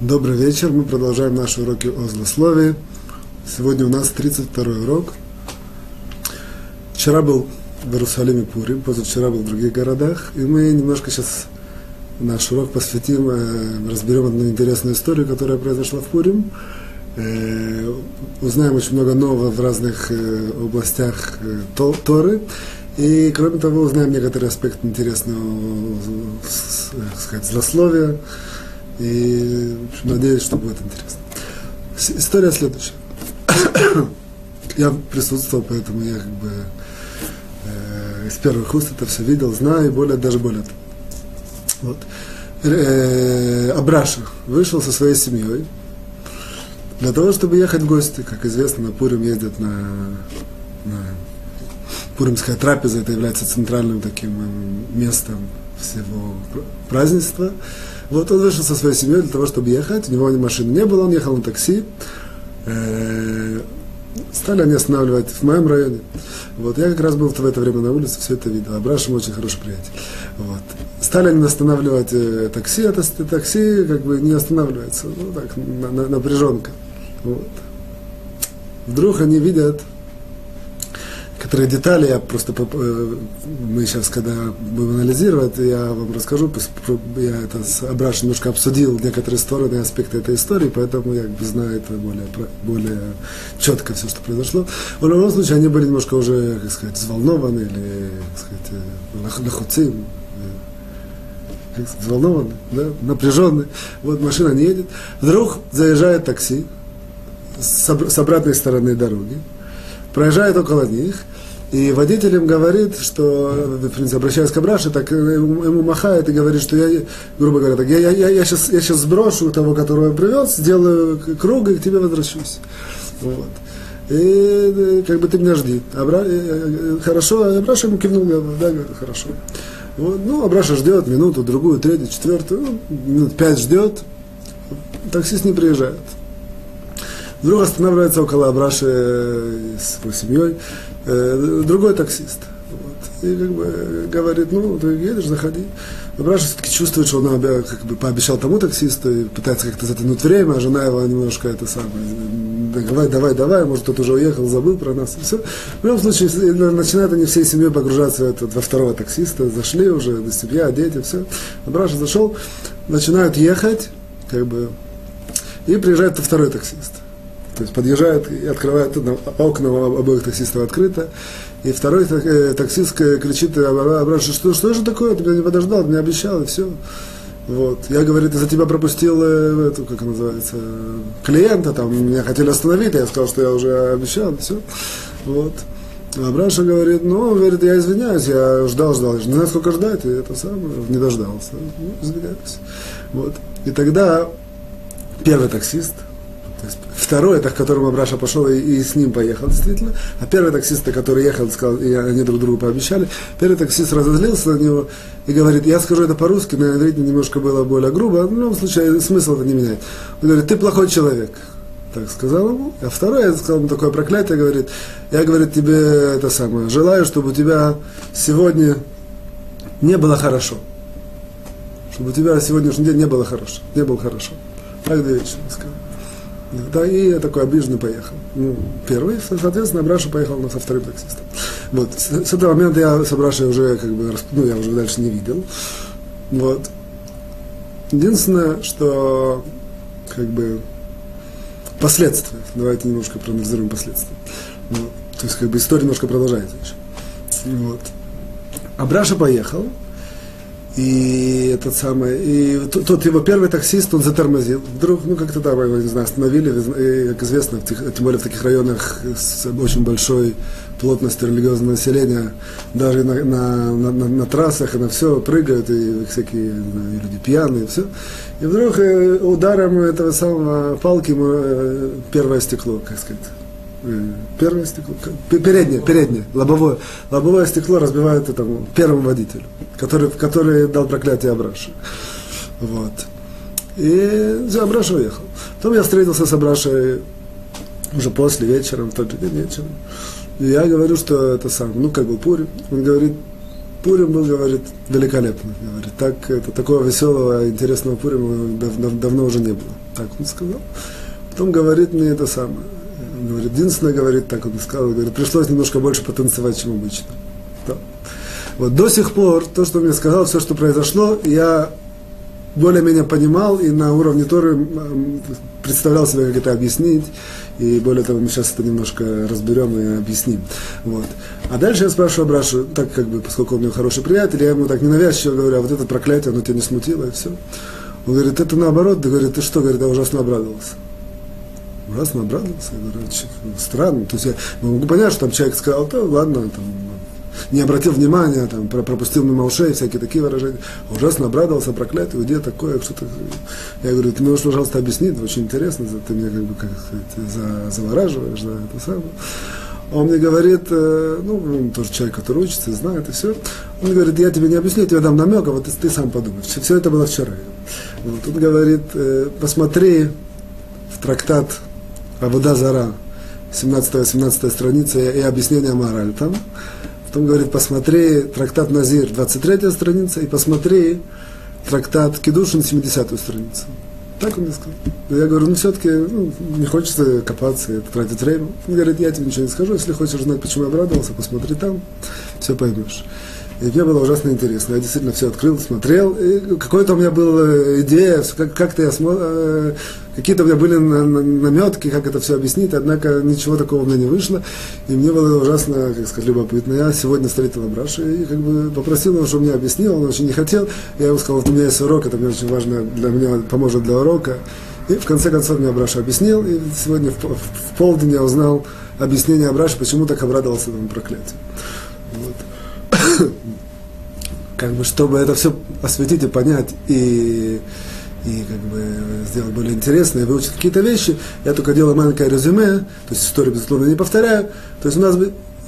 Добрый вечер. Мы продолжаем наши уроки о злословии. Сегодня у нас 32 урок. Вчера был в Иерусалиме Пурим, позавчера был в других городах. И мы немножко сейчас наш урок посвятим, э, разберем одну интересную историю, которая произошла в Пурим. Э, узнаем очень много нового в разных э, областях Торы. И, кроме того, узнаем некоторые аспекты интересного, сказать, злословия, и в общем, надеюсь, что будет интересно. История следующая. я присутствовал, поэтому я как бы э, из первых уст это все видел, знаю, и более, даже более того. Вот. Э, Абраша вышел со своей семьей для того, чтобы ехать в гости. Как известно, на Пурим ездят на, на Пуримская трапеза, это является центральным таким местом всего празднества. Вот он вышел со своей семьей для того, чтобы ехать. У него машины не было, он ехал на такси. Э, стали они останавливать в моем районе. Вот, я как раз был в это время на улице, все это видел. Абраш очень хороший приятель. Вот. Стали они останавливать э, такси, это такси как бы не останавливается. Ну так, на, на, напряженка. Вот. Вдруг они видят некоторые детали, я просто, э, мы сейчас, когда будем анализировать, я вам расскажу, я это с Абраш немножко обсудил некоторые стороны, аспекты этой истории, поэтому я как бы знаю это более, более четко все, что произошло. В любом случае, они были немножко уже, как сказать, взволнованы или, как сказать, лохуцы, э, взволнованы, да, напряженные. Вот машина не едет. Вдруг заезжает такси с обратной стороны дороги, проезжает около них, и водитель им говорит, что, в принципе, обращаясь к Абраше, так ему, махает и говорит, что я, грубо говоря, так, я, я, я, я, сейчас, я сейчас сброшу того, которого я привез, сделаю круг и к тебе возвращусь. Вот. И как бы ты меня жди. Абра... Э, э, хорошо, Абраша ему кивнул, да, говорит, хорошо. Вот. Ну, Абраша ждет минуту, другую, третью, четвертую, ну, минут пять ждет, таксист не приезжает. Вдруг останавливается около Абраши с его семьей э, другой таксист. Вот. И как бы говорит, ну, ты едешь, заходи. Абраша все-таки чувствует, что он как бы пообещал тому таксисту и пытается как-то затянуть время, а жена его немножко это самое, давай, давай, давай, может, тот уже уехал, забыл про нас. И все. В любом случае, начинают они всей семьей погружаться в этот, во второго таксиста, зашли уже, семья, дети, все. Абраша зашел, начинают ехать, как бы, и приезжает второй таксист. То есть подъезжает и открывает окна обоих таксистов открыто. И второй э, таксист кричит обратно, что, что же такое, ты меня не подождал, ты мне обещал, и все. Вот. Я, говорит, за тебя пропустил э, эту, как называется, клиента, там, меня хотели остановить, а я сказал, что я уже обещал, и все. Вот. А Браша говорит, ну, говорит, я извиняюсь, я ждал, ждал, не знаю, сколько ждать, и это самое, не дождался. Ну, извиняюсь. Вот. И тогда первый таксист, второй, это к которому Браша пошел и, и с ним поехал, действительно. А первый таксист, который ехал, сказал, и они друг другу пообещали, первый таксист разозлился на него и говорит, я скажу это по-русски, на иврите немножко было более грубо, но в любом случае смысл это не меняет. Он говорит, ты плохой человек. Так сказал ему. А второй, я сказал ему такое проклятие, говорит, я, говорит, тебе это самое, желаю, чтобы у тебя сегодня не было хорошо. Чтобы у тебя сегодняшний день не было хорошо. Не было хорошо. Так две вещи сказал. Да, и я такой обиженный поехал. Ну, первый, соответственно, Браша поехал со вторым таксистом. Вот. С, с этого момента я с Брашей уже, как бы, ну, я уже дальше не видел. Вот. Единственное, что, как бы, последствия. Давайте немножко проанализируем последствия. Вот. То есть, как бы, история немножко продолжается еще. Вот. Абраша поехал, и этот самый, и тот его первый таксист, он затормозил. Вдруг, ну как-то там, его, не знаю, остановили, и, как известно, тем более в таких районах с очень большой плотностью религиозного населения, даже на, на, на, на, на трассах и на все прыгают, и всякие знаю, люди пьяные, все. И вдруг э, ударом этого самого палки ему э, первое стекло, как сказать, Первое стекло, переднее, переднее, лобовое. Лобовое стекло разбивает этому первому водителю, который, который дал проклятие Абраши. Вот. И все, Абраша уехал. Потом я встретился с Абрашей уже после, вечером, в тот же день вечером. И я говорю, что это сам, ну, как был Пури. Он говорит, Пурим был, говорит, великолепно. Говорит, так, это, такого веселого, интересного Пурима дав, дав, давно уже не было. Так он сказал. Потом говорит мне это самое. Говорит, единственное, говорит, так он сказал, говорит, пришлось немножко больше потанцевать, чем обычно. Да. Вот до сих пор, то, что мне сказал, все, что произошло, я более-менее понимал и на уровне Торы представлял себе, как это объяснить. И более того, мы сейчас это немножко разберем и объясним. Вот. А дальше я спрашиваю Абрашу, так как бы, поскольку у меня хороший приятель, я ему так ненавязчиво говорю, а вот это проклятие, оно тебя не смутило, и все. Он говорит, это наоборот, да, говорит, ты что, говорит, я ужасно обрадовался. Ужасно обрадовался, я говорю, странно. То есть я могу понять, что там человек сказал, да ладно, там, не обратил внимания, там, пропустил мимо ушей, всякие такие выражения. Ужасно обрадовался, проклятый, где такое, что-то. Я говорю, ты можешь, пожалуйста, объяснить, очень интересно, ты меня как бы как сказать, завораживаешь, да, это самое. Он мне говорит, э, ну, он тоже человек, который учится, знает и все. Он говорит, я тебе не объясню, я тебе дам намек, а вот ты, ты сам подумай. Все, все это было вчера. Вот, он говорит, э, посмотри в трактат Абуда Зара, 17-18 страница и объяснение мораль там. Потом говорит, посмотри трактат Назир, 23 страница, и посмотри трактат Кедушин, 70 страницу. Так он мне сказал. Я говорю, ну все-таки ну, не хочется копаться и тратить время. Он говорит, я тебе ничего не скажу, если хочешь знать, почему я обрадовался, посмотри там, все поймешь. И мне было ужасно интересно. Я действительно все открыл, смотрел. И какой-то у меня была идея, как- как-то я смотрел, э, какие-то у меня были наметки, как это все объяснить, однако ничего такого у меня не вышло. И мне было ужасно, как сказать, любопытно. Я сегодня встретил Абраша и как бы попросил его, чтобы мне объяснил, он очень не хотел. Я ему сказал, вот у меня есть урок, это мне очень важно, для меня поможет для урока. И в конце концов мне Абраша объяснил, и сегодня в, в полдень я узнал объяснение Абраша, почему так обрадовался этому проклятию. Как бы, чтобы это все осветить и понять, и, и как бы сделать более интересно, и выучить какие-то вещи, я только делаю маленькое резюме, то есть историю, безусловно, не повторяю. То есть у нас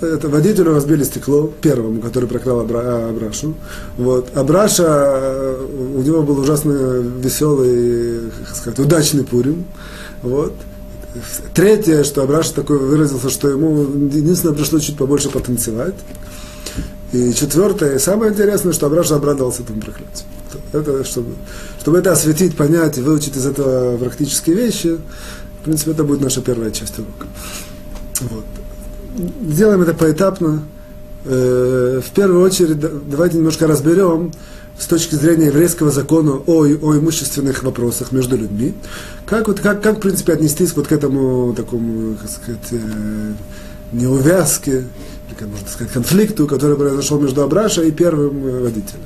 это водителю разбили стекло, первому, который прокрал Абра, а, Абрашу. Вот. Абраша, у него был ужасно веселый, как сказать, удачный пурим. Вот. Третье, что Абраша такой выразился, что ему единственное пришлось чуть побольше потанцевать. И четвертое, самое интересное, что Абраша обрадовался этому проклятию. Это, чтобы, чтобы это осветить, понять и выучить из этого практические вещи, в принципе, это будет наша первая часть урока. Вот. Сделаем это поэтапно. Э, в первую очередь, давайте немножко разберем с точки зрения еврейского закона о, о имущественных вопросах между людьми, как, вот, как, как, в принципе, отнестись вот к этому такому, как сказать, э, неувязке, можно сказать, конфликту, который произошел между Абраша и первым э, водителем.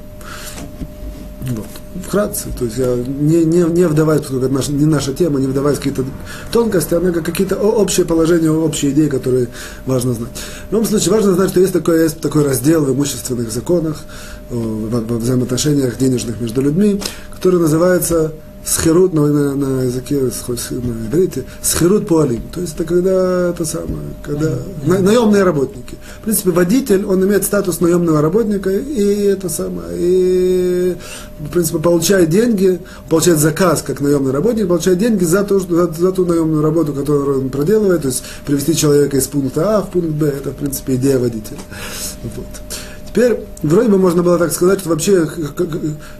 Вот. Вкратце, то есть я не, не, не вдаваясь, поскольку это наша, не наша тема, не вдаваясь в какие-то тонкости, а какие-то общие положения, общие идеи, которые важно знать. В любом случае, важно знать, что есть такой, есть такой раздел в имущественных законах, во взаимоотношениях денежных между людьми, который называется схерут на, на, на языке, на иврите, схерут пуалим. То есть это когда это самое, когда на, наемные работники. В принципе, водитель, он имеет статус наемного работника, и это самое, и в принципе получает деньги, получает заказ как наемный работник, получает деньги за, то, за, за ту наемную работу, которую он проделывает, то есть привести человека из пункта А в пункт Б, это в принципе идея водителя. Вот. Теперь, вроде бы можно было так сказать, что вообще,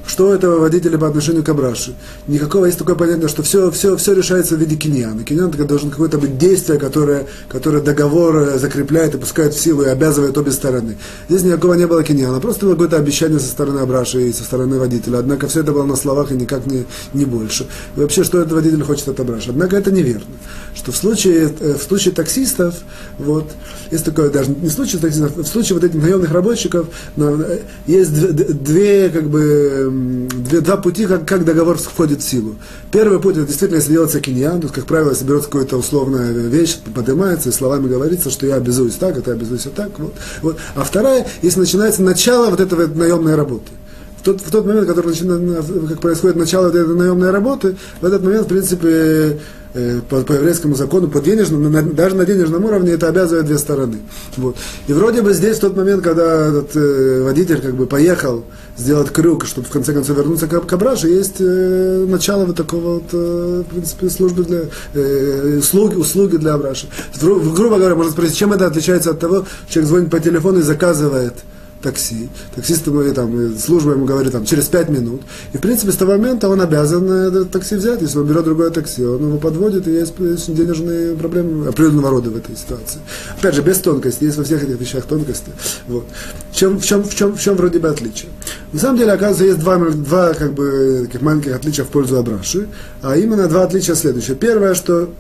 что это водители по отношению к Абраше. Никакого, есть такое понятие, что все, все, все решается в виде киньяна. Киньян должен какое-то быть действие, которое, которое договор закрепляет и пускает в силу и обязывает обе стороны. Здесь никакого не было киньяна, просто было какое-то обещание со стороны Абраши и со стороны водителя. Однако все это было на словах и никак не, не больше. И вообще, что этот водитель хочет от Абраши. Однако это неверно. Что в случае, э, в случае таксистов, вот, есть такое, даже не в случае таксистов, в случае вот этих наемных рабочих, договоров, есть две, как бы, две, два пути, как, как договор входит в силу. Первый путь, это действительно, если делается киньян, то, как правило, если берется какая-то условная вещь, поднимается, и словами говорится, что я обязуюсь так, это обязуюсь вот так. Вот, вот. А вторая, если начинается начало вот этого наемной работы в тот, в тот момент, который как происходит начало этой наемной работы, в этот момент, в принципе, э, по, по еврейскому закону, по денежному, на, даже на денежном уровне это обязывает две стороны. Вот. И вроде бы здесь, в тот момент, когда этот э, водитель как бы поехал сделать крюк, чтобы в конце концов вернуться к, к Абраше, есть э, начало вот такого вот, э, в принципе, службы для, э, услуги, услуги для Абраши. Грубо говоря, можно спросить, чем это отличается от того, человек звонит по телефону и заказывает такси, таксист ему, там, служба ему говорит там, через пять минут, и в принципе с того момента он обязан это такси взять, если он берет другое такси, он его подводит, и есть, денежные проблемы определенного рода в этой ситуации. Опять же, без тонкости, есть во всех этих вещах тонкости. Вот. Чем, в, чем, в, чем, в чем вроде бы отличие? На самом деле, оказывается, есть два, два как бы, таких маленьких отличия в пользу Абраши, а именно два отличия следующие. Первое, что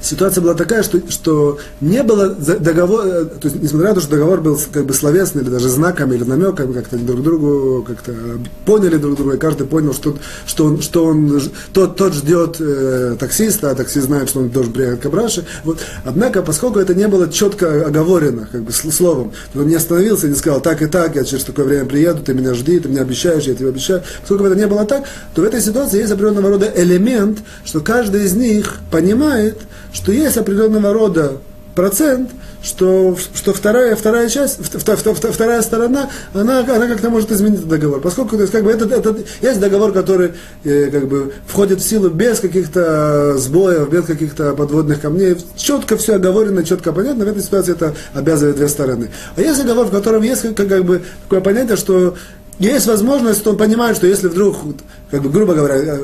ситуация была такая, что, что не было договора, э, то есть, несмотря на то, что договор был как бы словесный, или даже знаками, или намеками, как-то друг другу как-то поняли друг друга, и каждый понял, что, что он, что он тот, тот ждет э, таксиста, а таксист знает, что он должен приехать к Абраше. Вот. Однако, поскольку это не было четко оговорено, как бы словом, то он не остановился и не сказал, так и так, я через такое время приеду, ты меня жди, ты меня обещаешь, я тебе обещаю. Поскольку это не было так, то в этой ситуации есть определенного рода элемент, что каждый из них понимает, что есть определенного рода процент, что, что вторая, вторая часть, вторая сторона, она, она как-то может изменить договор. Поскольку то есть, как бы, этот, этот, есть договор, который э, как бы, входит в силу без каких-то сбоев, без каких-то подводных камней. Четко все оговорено, четко понятно. В этой ситуации это обязывает две стороны. А есть договор, в котором есть как, как бы, такое понятие, что есть возможность, он понимает, что если вдруг, как бы, грубо говоря, э,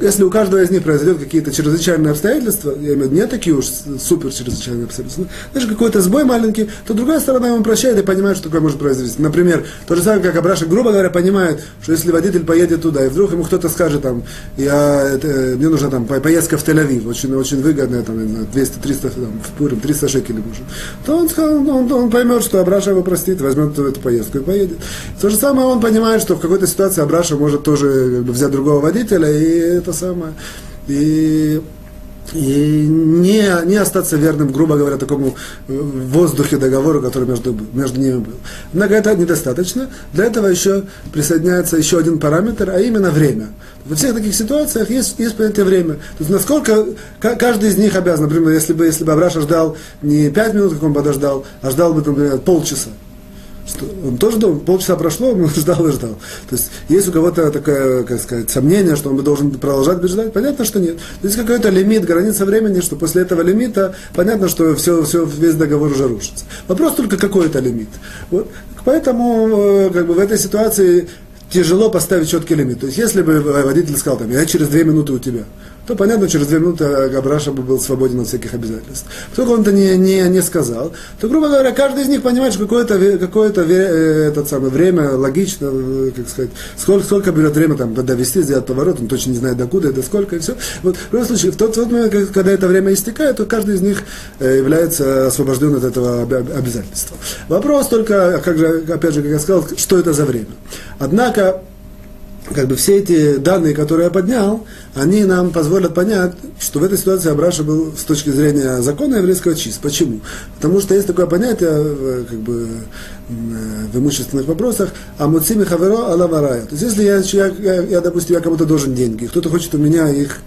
если у каждого из них произойдет какие-то чрезвычайные обстоятельства, я имею в виду не такие уж супер чрезвычайные обстоятельства, даже какой-то сбой маленький, то другая сторона ему прощает и понимает, что такое может произойти. Например, то же самое, как Абраша, грубо говоря, понимает, что если водитель поедет туда, и вдруг ему кто-то скажет, там, я, это, мне нужна там поездка в Тель-Авив, очень, очень выгодная, там, 200-300, там, в Пурим, 300 шекелей нужен, то он, он, он поймет, что Абраша его простит, возьмет эту поездку и поедет. То же самое он понимает, что в какой-то ситуации Абраша может тоже взять другого водителя и это самое. И и не, не остаться верным, грубо говоря, такому э, воздухе договору, который между, между ними был. Однако это недостаточно. Для этого еще присоединяется еще один параметр, а именно время. Во всех таких ситуациях есть, есть понятие время. То есть насколько каждый из них обязан, например, если бы, если бы Авраша ждал не пять минут, как он подождал, а ждал бы, например, полчаса что он тоже думал, полчаса прошло, он ждал и ждал. То есть есть у кого-то такое, как сказать, сомнение, что он должен продолжать ждать, понятно, что нет. То есть какой-то лимит, граница времени, что после этого лимита понятно, что все, все, весь договор уже рушится. Вопрос только какой это лимит. Вот. Поэтому э, как бы, в этой ситуации тяжело поставить четкий лимит. То есть если бы водитель сказал, там, я через две минуты у тебя, то понятно, через две минуты Габраша бы был свободен от всяких обязательств. Только он это не, не, не сказал, то, грубо говоря, каждый из них понимает, что какое-то, какое-то э, этот самое время логично, э, как сказать, сколько, сколько берет время там, довести, сделать поворот, он точно не знает докуда, это сколько, и все. Вот, в любом случае, в тот, тот момент, когда это время истекает, то каждый из них э, является освобожден от этого обязательства. Вопрос только, как же, опять же, как я сказал, что это за время. Однако, как бы все эти данные, которые я поднял, они нам позволят понять, что в этой ситуации Абраша был с точки зрения закона еврейского чист. Почему? Потому что есть такое понятие как бы, в имущественных вопросах «Амуцими хаверо алаварая». То есть если я, я, я, я допустим, я кому-то должен деньги, кто-то хочет у меня их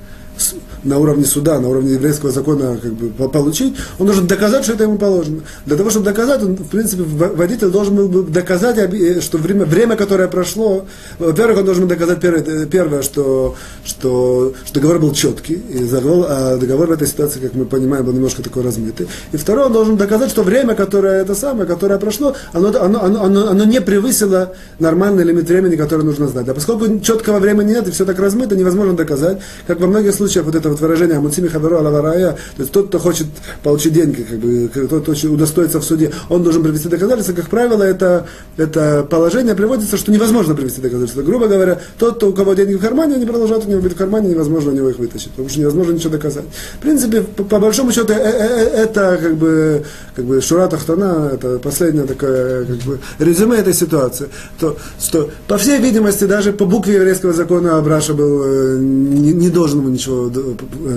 на уровне суда, на уровне еврейского закона как бы, получить, он должен доказать, что это ему положено. Для того, чтобы доказать, он, в принципе, водитель должен был доказать, э, что время, время которое прошло, во-первых, он должен доказать первое, э, первое что, что, что договор был четкий, и договор, а договор в этой ситуации, как мы понимаем, был немножко такой размытый. И второе, он должен доказать, что время, которое это самое, которое прошло, оно, оно, оно, оно, оно не превысило нормальный лимит времени, который нужно знать. А поскольку четкого времени нет, и все так размыто, невозможно доказать, как во многих случаях вот это вот выражение «Амуцими хаверу алаварая», то есть тот, кто хочет получить деньги, как бы, тот, кто хочет удостоиться в суде, он должен привести доказательства. Как правило, это, это положение приводится, что невозможно привести доказательства. Грубо говоря, тот, у кого деньги в кармане, они продолжают у него быть в кармане, невозможно у него их вытащить, потому что невозможно ничего доказать. В принципе, по, по большому счету, э, э, э, это как бы, как бы Шура Тахтана, это последняя такая как бы, резюме этой ситуации. То, что, по всей видимости, даже по букве еврейского закона Абраша был, не, не должен ему ничего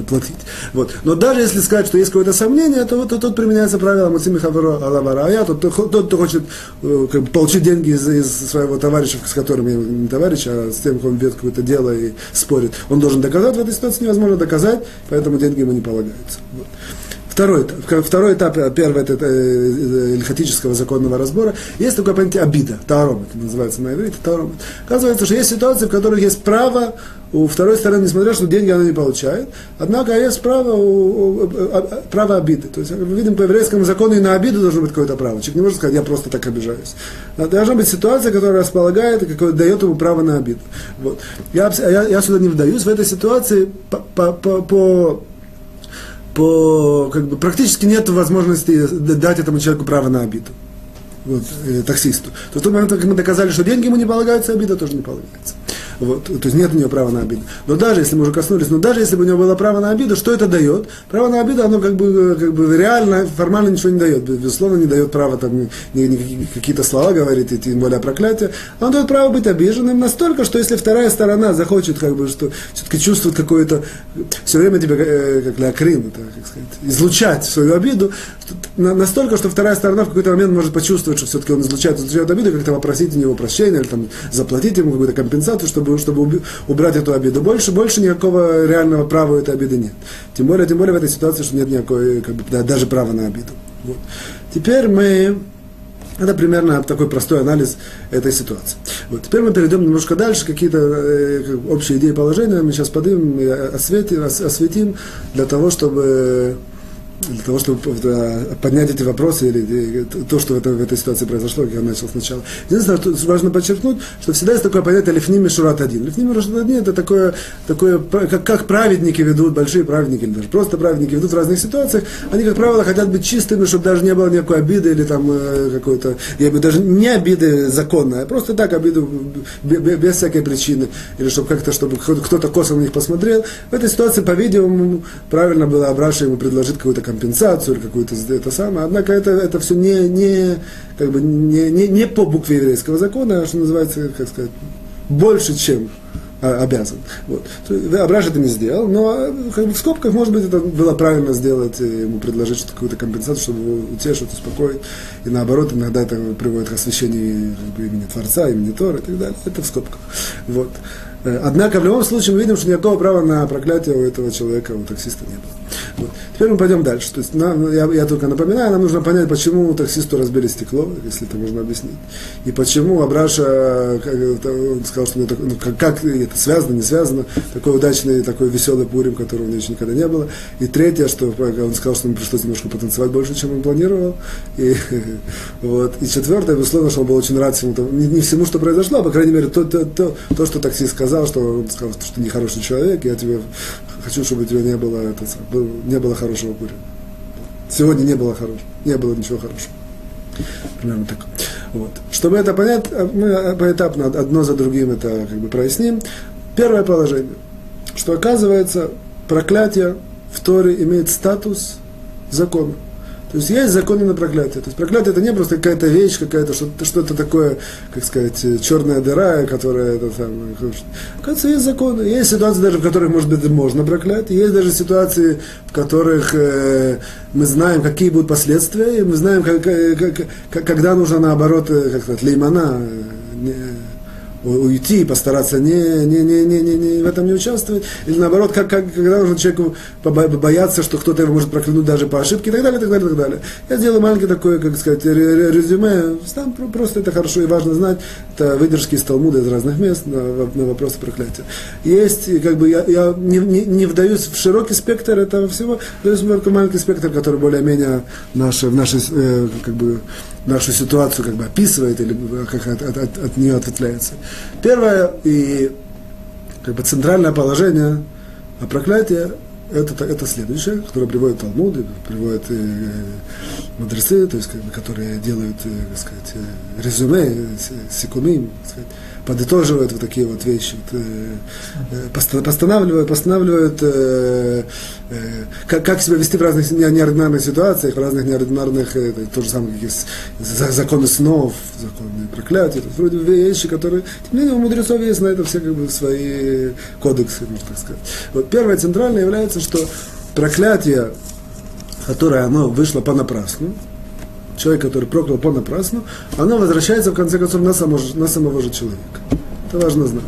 платить. Вот. Но даже если сказать, что есть какое-то сомнение, то, то тут применяется правило Мацими Хаверо Алаварая, тот, тот, кто хочет э, как бы, получить деньги из, из своего товарища, с которым не товарищ, а с тем, кто ведет какое-то дело и спорит, он должен доказать, в этой ситуации невозможно доказать, поэтому деньги ему не полагаются. Вот. Второй, второй этап, первый это ильхатического законного разбора, есть такое понятие обида, таором, это называется на иврите, таором. Оказывается, что есть ситуации, в которых есть право у второй стороны, несмотря что деньги она не получает, однако есть право, у, у, право обиды. То есть мы видим по еврейскому закону и на обиду должно быть какое-то право. Человек не может сказать, я просто так обижаюсь. Должна быть ситуация, которая располагает и какое дает ему право на обиду. Вот. Я, я, я сюда не вдаюсь. В этой ситуации по, по, по, по по, как бы, практически нет возможности дать этому человеку право на обиду, вот, э, таксисту. То в тот момент, как мы доказали, что деньги ему не полагаются, обида тоже не полагается. Вот, то есть нет у нее права на обиду. Но даже если мы уже коснулись, но даже если бы у него было право на обиду, что это дает? Право на обиду, оно как бы, как бы реально, формально ничего не дает. Безусловно, не дает права там ни, ни, какие-то слова говорить, и тем более проклятие. Оно дает право быть обиженным настолько, что если вторая сторона захочет, как бы, что все-таки чувствует какое-то, все время тебя, э, как леокрин, это, как сказать, излучать свою обиду, настолько, что вторая сторона в какой-то момент может почувствовать, что все-таки он излучает, излучает обиду, как-то попросить у него прощения, или там, заплатить ему какую-то компенсацию, чтобы, чтобы убрать эту обиду. Больше, больше никакого реального права этой обиды нет. Тем более, тем более в этой ситуации, что нет никакой, как бы, да, даже права на обиду. Вот. Теперь мы это примерно такой простой анализ этой ситуации. Вот. Теперь мы перейдем немножко дальше, какие-то э, общие идеи положения мы сейчас поднимем, осветим, осветим для того, чтобы для того, чтобы поднять эти вопросы или то, что в, это, в этой ситуации произошло, как я начал сначала. Единственное, что важно подчеркнуть, что всегда есть такое понятие лифними шурат один. Лифними шурат один это такое, такое как, как праведники ведут, большие праведники, или даже просто праведники ведут в разных ситуациях, они, как правило, хотят быть чистыми, чтобы даже не было никакой обиды или там э, какой-то, я бы даже не обиды законной, а просто так обиду без всякой причины, или чтобы как-то, чтобы кто-то косо на них посмотрел. В этой ситуации, по-видимому, правильно было Абраша ему предложить какую-то компенсацию или какую-то это самое. Однако это, это все не, не, как бы не, не, не по букве еврейского закона, а что называется, как сказать, больше, чем а, обязан. Вот. Абраш это не сделал, но как бы, в скобках, может быть, это было правильно сделать, ему предложить какую-то компенсацию, чтобы его утешить, успокоить. И наоборот, иногда это приводит к освящению как бы, имени Творца, имени Тора и так далее. Это в скобках. Вот. Э, однако в любом случае мы видим, что никакого права на проклятие у этого человека, у таксиста не было. Вот. Теперь мы пойдем дальше. То есть нам, я, я только напоминаю, нам нужно понять, почему таксисту разбили стекло, если это можно объяснить. И почему Абраша, как, он сказал, что ну, как, как это связано, не связано, такой удачный, такой веселый Пурим, которого у него еще никогда не было. И третье, что он сказал, что ему пришлось немножко потанцевать больше, чем он планировал. И, вот. и четвертое, безусловно, что он был очень рад всему, не, не всему, что произошло, а, по крайней мере, то, то, то, то что таксист сказал, что он сказал, что ты нехороший человек, я тебе хочу, чтобы у тебя не было, это, не было хорошего буря. Сегодня не было хорошего, не было ничего хорошего. Примерно так. Вот. Чтобы это понять, а мы поэтапно одно за другим это как бы проясним. Первое положение, что оказывается проклятие в Торе имеет статус закона. То есть есть законы на проклятие. То есть проклятие это не просто какая-то вещь, какая-то что-то, что-то такое, как сказать, черная дыра, которая это самое. Оказывается, есть законы. Есть ситуации даже, в которых, может быть, можно проклять. Есть даже ситуации, в которых э, мы знаем, какие будут последствия, и мы знаем, как, как, как, когда нужно наоборот, э, как сказать, леймана, э, уйти, постараться не, не, не, не, не, не в этом не участвовать, или наоборот, как, как, когда нужно человеку бояться, что кто-то его может проклянуть даже по ошибке и так далее, и так далее, и так далее. Я сделаю маленький такой, как сказать, резюме, там просто это хорошо и важно знать, это выдержки из Талмуда из разных мест на, на вопросы проклятия. Есть, как бы, я, я не, не, не вдаюсь в широкий спектр этого всего, вдаюсь в маленький спектр, который более-менее наш, в нашей, э, как бы, нашу ситуацию как бы описывает или как от, от, от, от нее ответвляется. Первое и как бы центральное положение проклятия это, это следующее, которое приводит Талмуд, приводят э, мудрецы, то есть, как бы, которые делают, э, сказать, э, резюме, э, сказать, подытоживают вот такие вот вещи, вот, э, постанавливают, постанавливают э, э, как, как себя вести в разных неординарных ситуациях, в разных неординарных, э, то же самое, как есть законы снов, законы проклятия, это вроде вещи, которые, тем не менее, у мудрецов есть на это все как бы свои кодексы, можно так сказать. Вот первое центральное является, что проклятие, которое оно вышло понапрасну, человек, который проклял понапрасну, оно возвращается в конце концов на самого, на самого же человека. Это важно знать.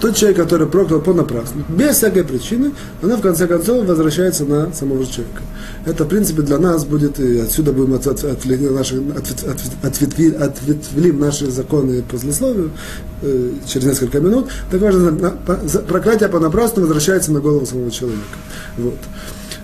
тот человек, который проклял понапрасну, без всякой причины, она в конце концов возвращается на самого человека. Это, в принципе, для нас будет, и отсюда будем от, от, от, наши, от, от, ответви, ответвлим наши законы по злословию э, через несколько минут. Так важно, на, проклятие понапрасну возвращается на голову самого человека. Вот.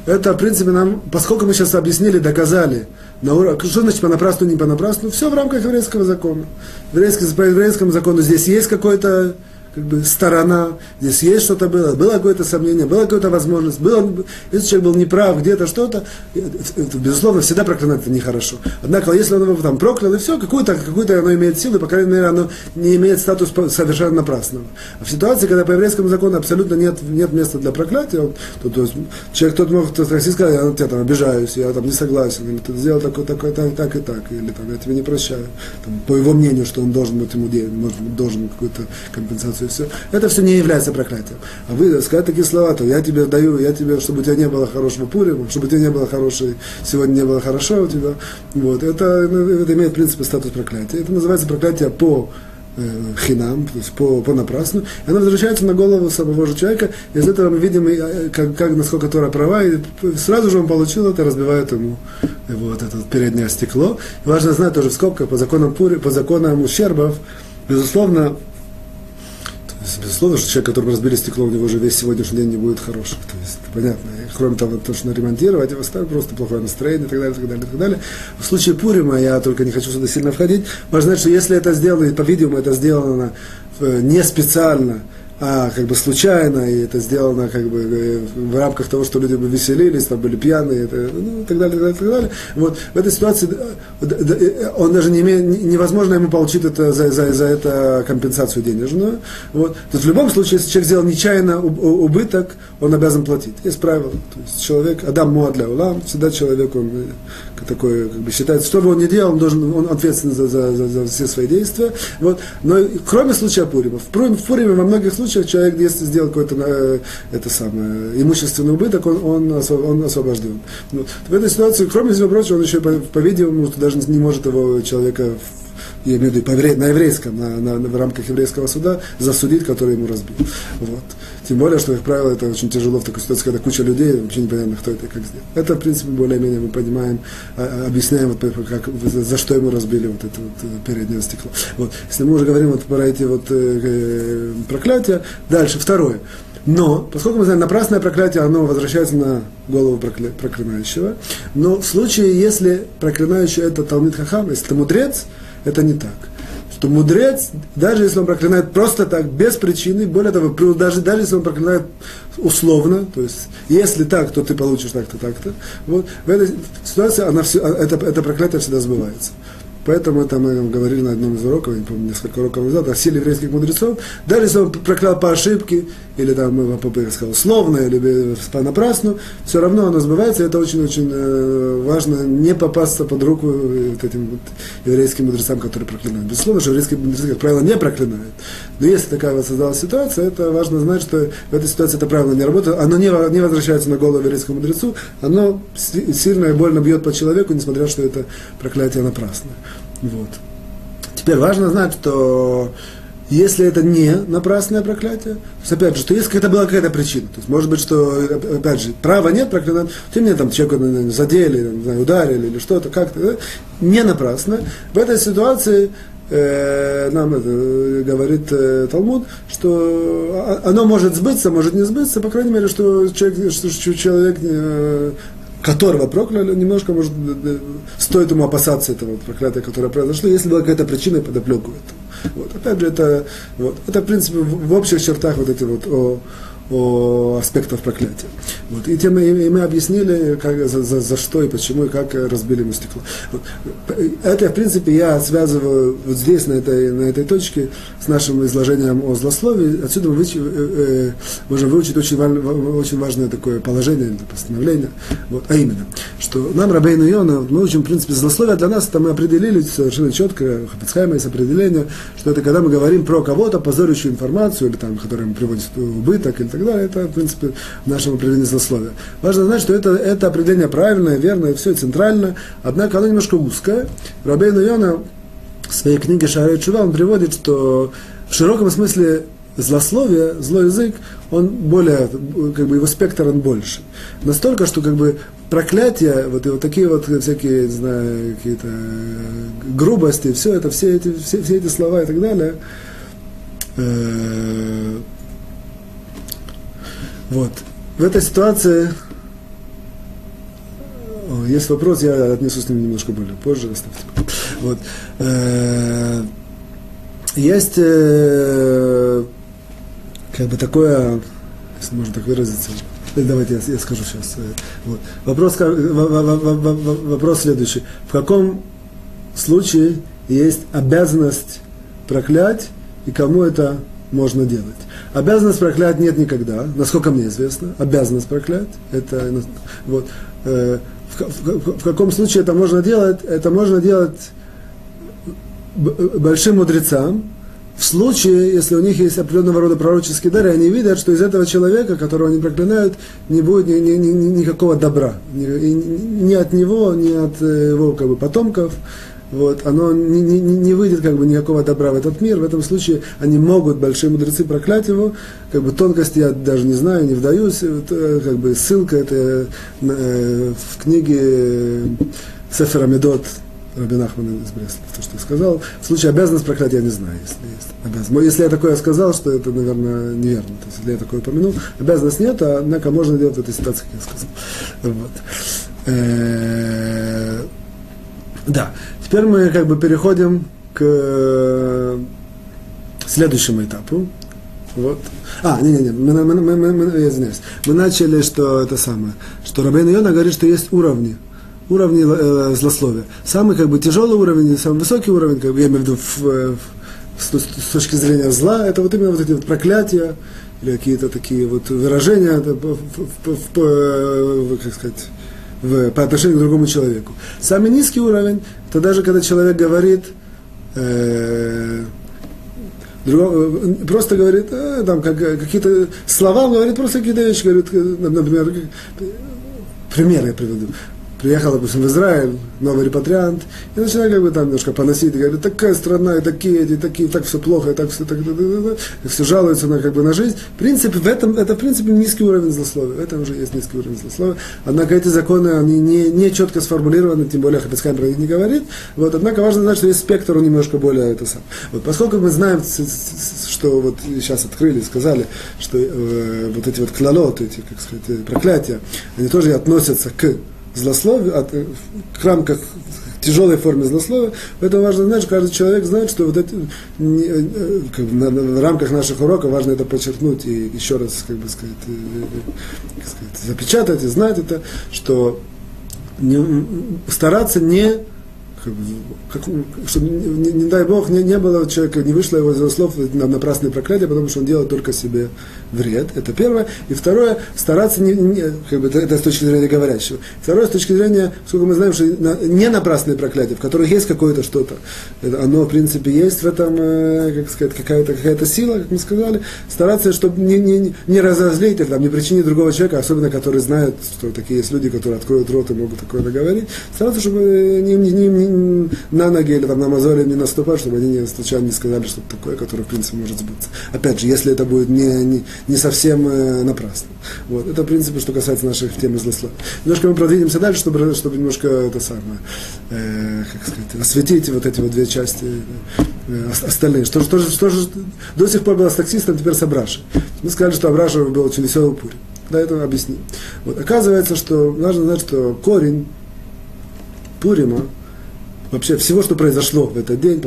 Это, в принципе, нам, поскольку мы сейчас объяснили, доказали, на ур... что значит понапрасну, не понапрасну, все в рамках еврейского закона. Еврейский, по еврейскому закону здесь есть какой-то как бы сторона, здесь есть что-то было, было какое-то сомнение, была какая-то возможность, было, если человек был неправ, где-то что-то, безусловно, всегда проклинать это нехорошо. Однако, если он его там проклял, и все, какую-то, какую-то оно имеет силу, по крайней мере, оно не имеет статус совершенно напрасного. А в ситуации, когда по еврейскому закону абсолютно нет, нет места для проклятия, он, то, то есть, человек тот мог так сказать, я на тебя там обижаюсь, я там не согласен, или ты сделал такое, такое, так, так и так, или там, я тебе не прощаю. Там, по его мнению, что он должен быть ему может должен какую-то компенсацию и все. Это все не является проклятием. А вы сказать такие слова, то я тебе даю, я тебе, чтобы у тебя не было хорошего пурима, чтобы у тебя не было хорошей, сегодня не было хорошо у тебя. Вот. Это, ну, это имеет, в принципе, статус проклятия. Это называется проклятие по э, хинам, то есть по, по напрасну, и оно возвращается на голову самого же человека, из этого мы видим, э, как, как насколько Тора права, и сразу же он получил это, разбивает ему вот это переднее стекло. И важно знать тоже в скобках, по законам Пури, по законам ущербов, безусловно, безусловно, что человек, который разбили стекло, у него уже весь сегодняшний день не будет хороший. То есть, понятно. И, кроме того, то, что ремонтировать, его ставить просто плохое настроение и так далее, и так далее, и так далее. В случае Пурима, я только не хочу сюда сильно входить, важно знать, что если это сделано, и, по-видимому, это сделано э, не специально, а как бы случайно, и это сделано как бы э, в рамках того, что люди бы веселились, там были пьяные, это, ну, и так далее, так далее, так далее. Вот в этой ситуации э, э, он даже не имеет, невозможно ему получить это, за, за, за это компенсацию денежную. Вот. То есть в любом случае, если человек сделал нечаянно убыток, он обязан платить. Есть правило. То есть человек, Адам Муадля Улам, всегда человек, он такой, как бы считается, что бы он ни делал, он должен, он ответственен за, за, за, за все свои действия. Вот. Но кроме случая Пурима, в Пуриме во многих случаях человек, если сделал какой-то э, это самое, имущественный убыток, он, он, он освобожден. Ну, в этой ситуации, кроме всего прочего, он еще, по-видимому, даже не может его человека я имею в виду на еврейском, на, на, в рамках еврейского суда, засудить, который ему разбил. Вот. Тем более, что, как правило, это очень тяжело в такой ситуации, когда куча людей, вообще непонятно, кто это и как сделал. Это, в принципе, более-менее мы понимаем, а, а, объясняем, вот, как, за что ему разбили вот это вот э, переднее стекло. Вот. Если мы уже говорим вот про эти вот э, э проклятия, дальше, второе. Но, поскольку мы знаем, напрасное проклятие, оно возвращается на голову прокля... проклинающего. Но в случае, если проклинающий это Талмит Хахам, если это мудрец, это не так что мудрец, даже если он проклинает просто так, без причины, более того, даже, даже если он проклинает условно, то есть, если так, то ты получишь так-то, так-то, вот, в этой ситуации она все, это, это проклятие всегда сбывается. Поэтому это мы говорили на одном из уроков, я не помню, несколько уроков назад, о силе еврейских мудрецов. Даже если он проклял по ошибке, или там, мы вам сказал, условно, или понапрасну, все равно оно сбывается, и это очень-очень э, важно не попасться под руку вот этим вот еврейским мудрецам, которые проклинают. Безусловно, что еврейские мудрецы, как правило, не проклинают. Но если такая вот создалась ситуация, это важно знать, что в этой ситуации это правило не работает, оно не, не возвращается на голову еврейскому мудрецу, оно сильно и больно бьет по человеку, несмотря на что это проклятие напрасное. Вот. Теперь важно знать, что если это не напрасное проклятие, то есть, опять же, что если это была какая-то причина, то есть, может быть, что, опять же, права нет проклятия, тем не менее, там, человека задели, не знаю, ударили или что-то, как-то, да? не напрасно. В этой ситуации э, нам это э, говорит э, Талмуд, что оно может сбыться, может не сбыться, по крайней мере, что человек, что, что человек э, которого прокляли, немножко, может, стоит ему опасаться этого проклятия, которое произошло, если была какая-то причина и подоплеку этого. Вот. Опять же, это, вот, это, в принципе, в, в общих чертах вот эти вот о, о аспектах проклятия. Вот. И, тем, и мы объяснили, как, за, за, за что и почему, и как разбили мы стекло. Вот. Это, в принципе, я связываю вот здесь, на этой, на этой точке, с нашим изложением о злословии. Отсюда мы выч, э, э, можем выучить очень, очень важное такое положение, постановление. Вот. А именно, что нам, Рабейну Йона, мы учим, в принципе, злословие для нас, это мы определили совершенно четко, Хапицхайма есть определение, что это когда мы говорим про кого-то, позорящую информацию, или там, которая приводит убыток, или так далее, это, в принципе, в нашем определении злословия. Важно знать, что это, это определение правильное, верное, все центрально, однако оно немножко узкое. Рабейн Йона в своей книге Шарей Чува он приводит, что в широком смысле злословие, злой язык, он более, как бы его спектр он больше. Настолько, что как бы проклятия, вот и вот такие вот всякие, не знаю, какие-то грубости, все это, все эти, все, все эти слова и так далее, э, вот. В этой ситуации есть вопрос, я отнесусь к ним немножко более позже, оставьте. Вот. Э, есть э, как бы такое, если можно так выразиться, э, давайте я, я скажу сейчас. Вот. Вопрос, вопрос следующий. В каком случае есть обязанность проклять и кому это можно делать? Обязанность проклять нет никогда, насколько мне известно. Обязанность проклять, это вот, э, в, в, в каком случае это можно делать? Это можно делать большим мудрецам, в случае, если у них есть определенного рода пророческие дары, они видят, что из этого человека, которого они проклинают, не будет ни, ни, ни, никакого добра. Ни, ни от него, ни от э, его как бы, потомков. Вот, оно не, не, не выйдет как бы никакого добра в этот мир. В этом случае они могут, большие мудрецы, проклять его. Как бы тонкости я даже не знаю, не вдаюсь. Это, как бы ссылка это э, в книге Сефера Медот Рабин Ахман из Бреста, то, что я сказал. В случае обязанность проклять я не знаю, если есть обязанность. Если я такое сказал, что это, наверное, неверно. То есть, если я такое упомянул, обязанность нет, а, однако можно делать в этой ситуации, как я сказал. Вот. Э, да. Теперь мы как бы переходим к следующему этапу. Вот. А, не-не-не, мы, мы, мы, мы, мы, я извиняюсь. Мы начали, что это самое, что Рабейн Йона говорит, что есть уровни уровни э, злословия. Самый как бы тяжелый уровень, самый высокий уровень, как бы, я имею в виду в, в, с, с точки зрения зла, это вот именно вот эти вот проклятия или какие-то такие вот выражения это, по, по, по, как сказать, в, по отношению к другому человеку. Самый низкий уровень, это даже когда человек говорит, э, другого, просто говорит, э, там как, какие-то слова, он говорит просто какие-то вещи, говорит, э, например, пример я приведу приехал, допустим, в Израиль, новый репатриант, и начинает как бы там немножко поносить, и говорит, такая страна, и такие, и такие, так все плохо, и так все, так, и все жалуются на, как бы, на жизнь. В принципе, в этом, это, в принципе, низкий уровень злословия. Это уже есть низкий уровень злословия. Однако эти законы, они не, не четко сформулированы, тем более Хапицкайм про них не говорит. Вот, однако важно знать, что есть спектр, он немножко более это сам. Вот, поскольку мы знаем, что вот сейчас открыли, сказали, что э, вот эти вот клалоты, эти, как сказать, проклятия, они тоже относятся к злословию, от, к рамках тяжелой форме злословия. Поэтому важно знать, что каждый человек знает, что вот это, э, как бы, на, на, в рамках наших уроков важно это подчеркнуть и еще раз, как бы сказать, э, э, как сказать запечатать и знать это, что не, стараться не как, чтобы, не, не дай Бог, не, не было человека, не вышло его из слов на напрасное проклятие, потому что он делает только себе вред. Это первое. И второе, стараться не, не как бы, это, это с точки зрения говорящего. Второе, с точки зрения, сколько мы знаем, что не напрасные проклятия, в которых есть какое-то что-то. Оно, в принципе, есть в этом, э, как сказать, какая-то какая сила, как мы сказали. Стараться, чтобы не, не, не разозлить, там, не причинить другого человека, особенно который знает, что такие есть люди, которые откроют рот и могут такое наговорить. Стараться, чтобы не, не, не, на ноги или там, на мозоли не наступать, чтобы они не, случайно не сказали что-то такое, которое, в принципе, может сбыться. Опять же, если это будет не, не, не совсем э, напрасно. Вот. Это, в принципе, что касается наших темы злословия. Немножко мы продвинемся дальше, чтобы, чтобы немножко это самое, э, как сказать, осветить вот эти вот две части э, остальные. Что, что, что, что до сих пор было с таксистом, теперь с Абрашей. Мы сказали, что Абраша был очень веселый пури. Да, это объясним. Вот. Оказывается, что нужно знать, что корень Пурима, вообще всего, что произошло в этот день,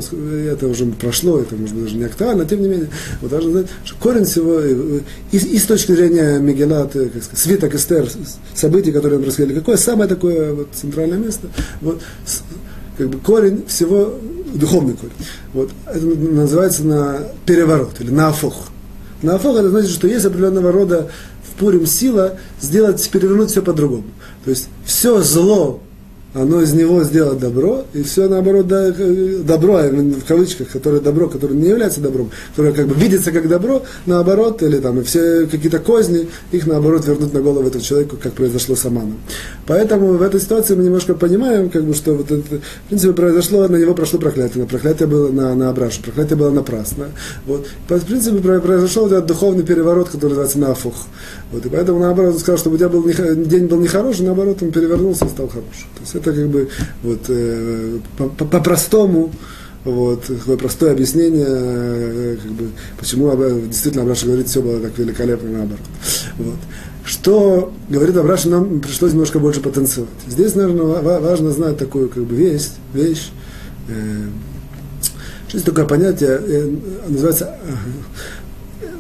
это уже прошло, это может быть даже не актуально, тем не менее, вот должны знать, что корень всего, и, и с точки зрения Мегелат, как сказать, свиток Эстер, событий, которые происходили, какое самое такое вот, центральное место, вот, как бы корень всего, духовный корень, вот, это называется на переворот, или на афох. На афох это значит, что есть определенного рода в Пурим сила сделать, перевернуть все по-другому. То есть все зло оно из него сделать добро, и все наоборот да, добро, в кавычках, которое добро, которое не является добром, которое как бы видится как добро, наоборот, или там и все какие-то козни, их наоборот вернуть на голову этого человека, как произошло с Аманом. Поэтому в этой ситуации мы немножко понимаем, как бы, что вот это, в принципе произошло, на него прошло проклятие, проклятие было на, на Абрашу, проклятие было напрасно. Вот. В принципе произошел этот духовный переворот, который называется Нафух. Вот. И поэтому наоборот он сказал, чтобы у тебя был, день был нехороший, наоборот он перевернулся и стал хороший. То есть это как бы вот, э, по-простому, вот, такое простое объяснение, э, как бы, почему действительно Абраша говорит, все было так великолепно наоборот. Вот. Что говорит Абраша, нам пришлось немножко больше потанцевать. Здесь, наверное, важно знать такую как бы, вещь, вещь э, что есть такое понятие, э, называется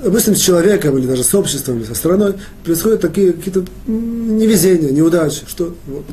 допустим, с человеком или даже с обществом, или со страной происходят такие какие-то невезения, неудачи, что вот.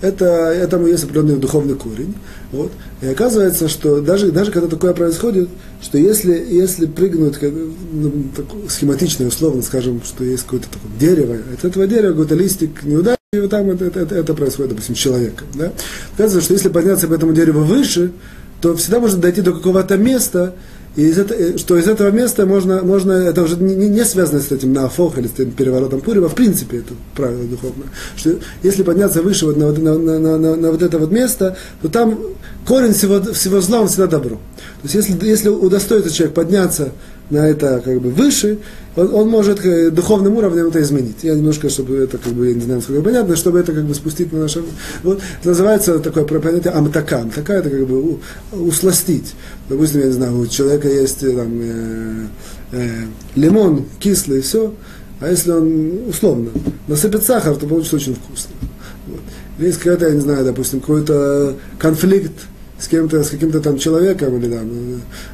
Это, этому есть определенный духовный корень. Вот. И оказывается, что даже, даже когда такое происходит, что если, если прыгнуть, ну, так, схематично условно скажем, что есть какое-то такое дерево, от этого дерева какой-то листик неудачи, и вот там это, это, это происходит, допустим, с человеком. Да? Оказывается, что если подняться по этому дереву выше, то всегда можно дойти до какого-то места, и из это, э, что из этого места можно, можно это уже не, не связано с этим нафох или с этим переворотом Пурима, в принципе, это правило духовное, что если подняться выше вот на, на, на, на, на, вот это вот место, то там корень всего, всего зла, он всегда добро. То есть если, если удостоится человек подняться на это как бы выше, он, он может э, духовным уровнем это изменить. Я немножко, чтобы это, как бы, я не знаю, насколько понятно, чтобы это как бы спустить на наше... Вот, это называется такое понятие амтака. Амтака это как бы усластить. Допустим, я не знаю, у человека есть э, там, э, э, лимон кислый, все, а если он условно насыпет сахар, то получится очень вкусно. Вот. Есть какой-то, я не знаю, допустим, какой-то конфликт с кем-то, с каким-то там человеком или там,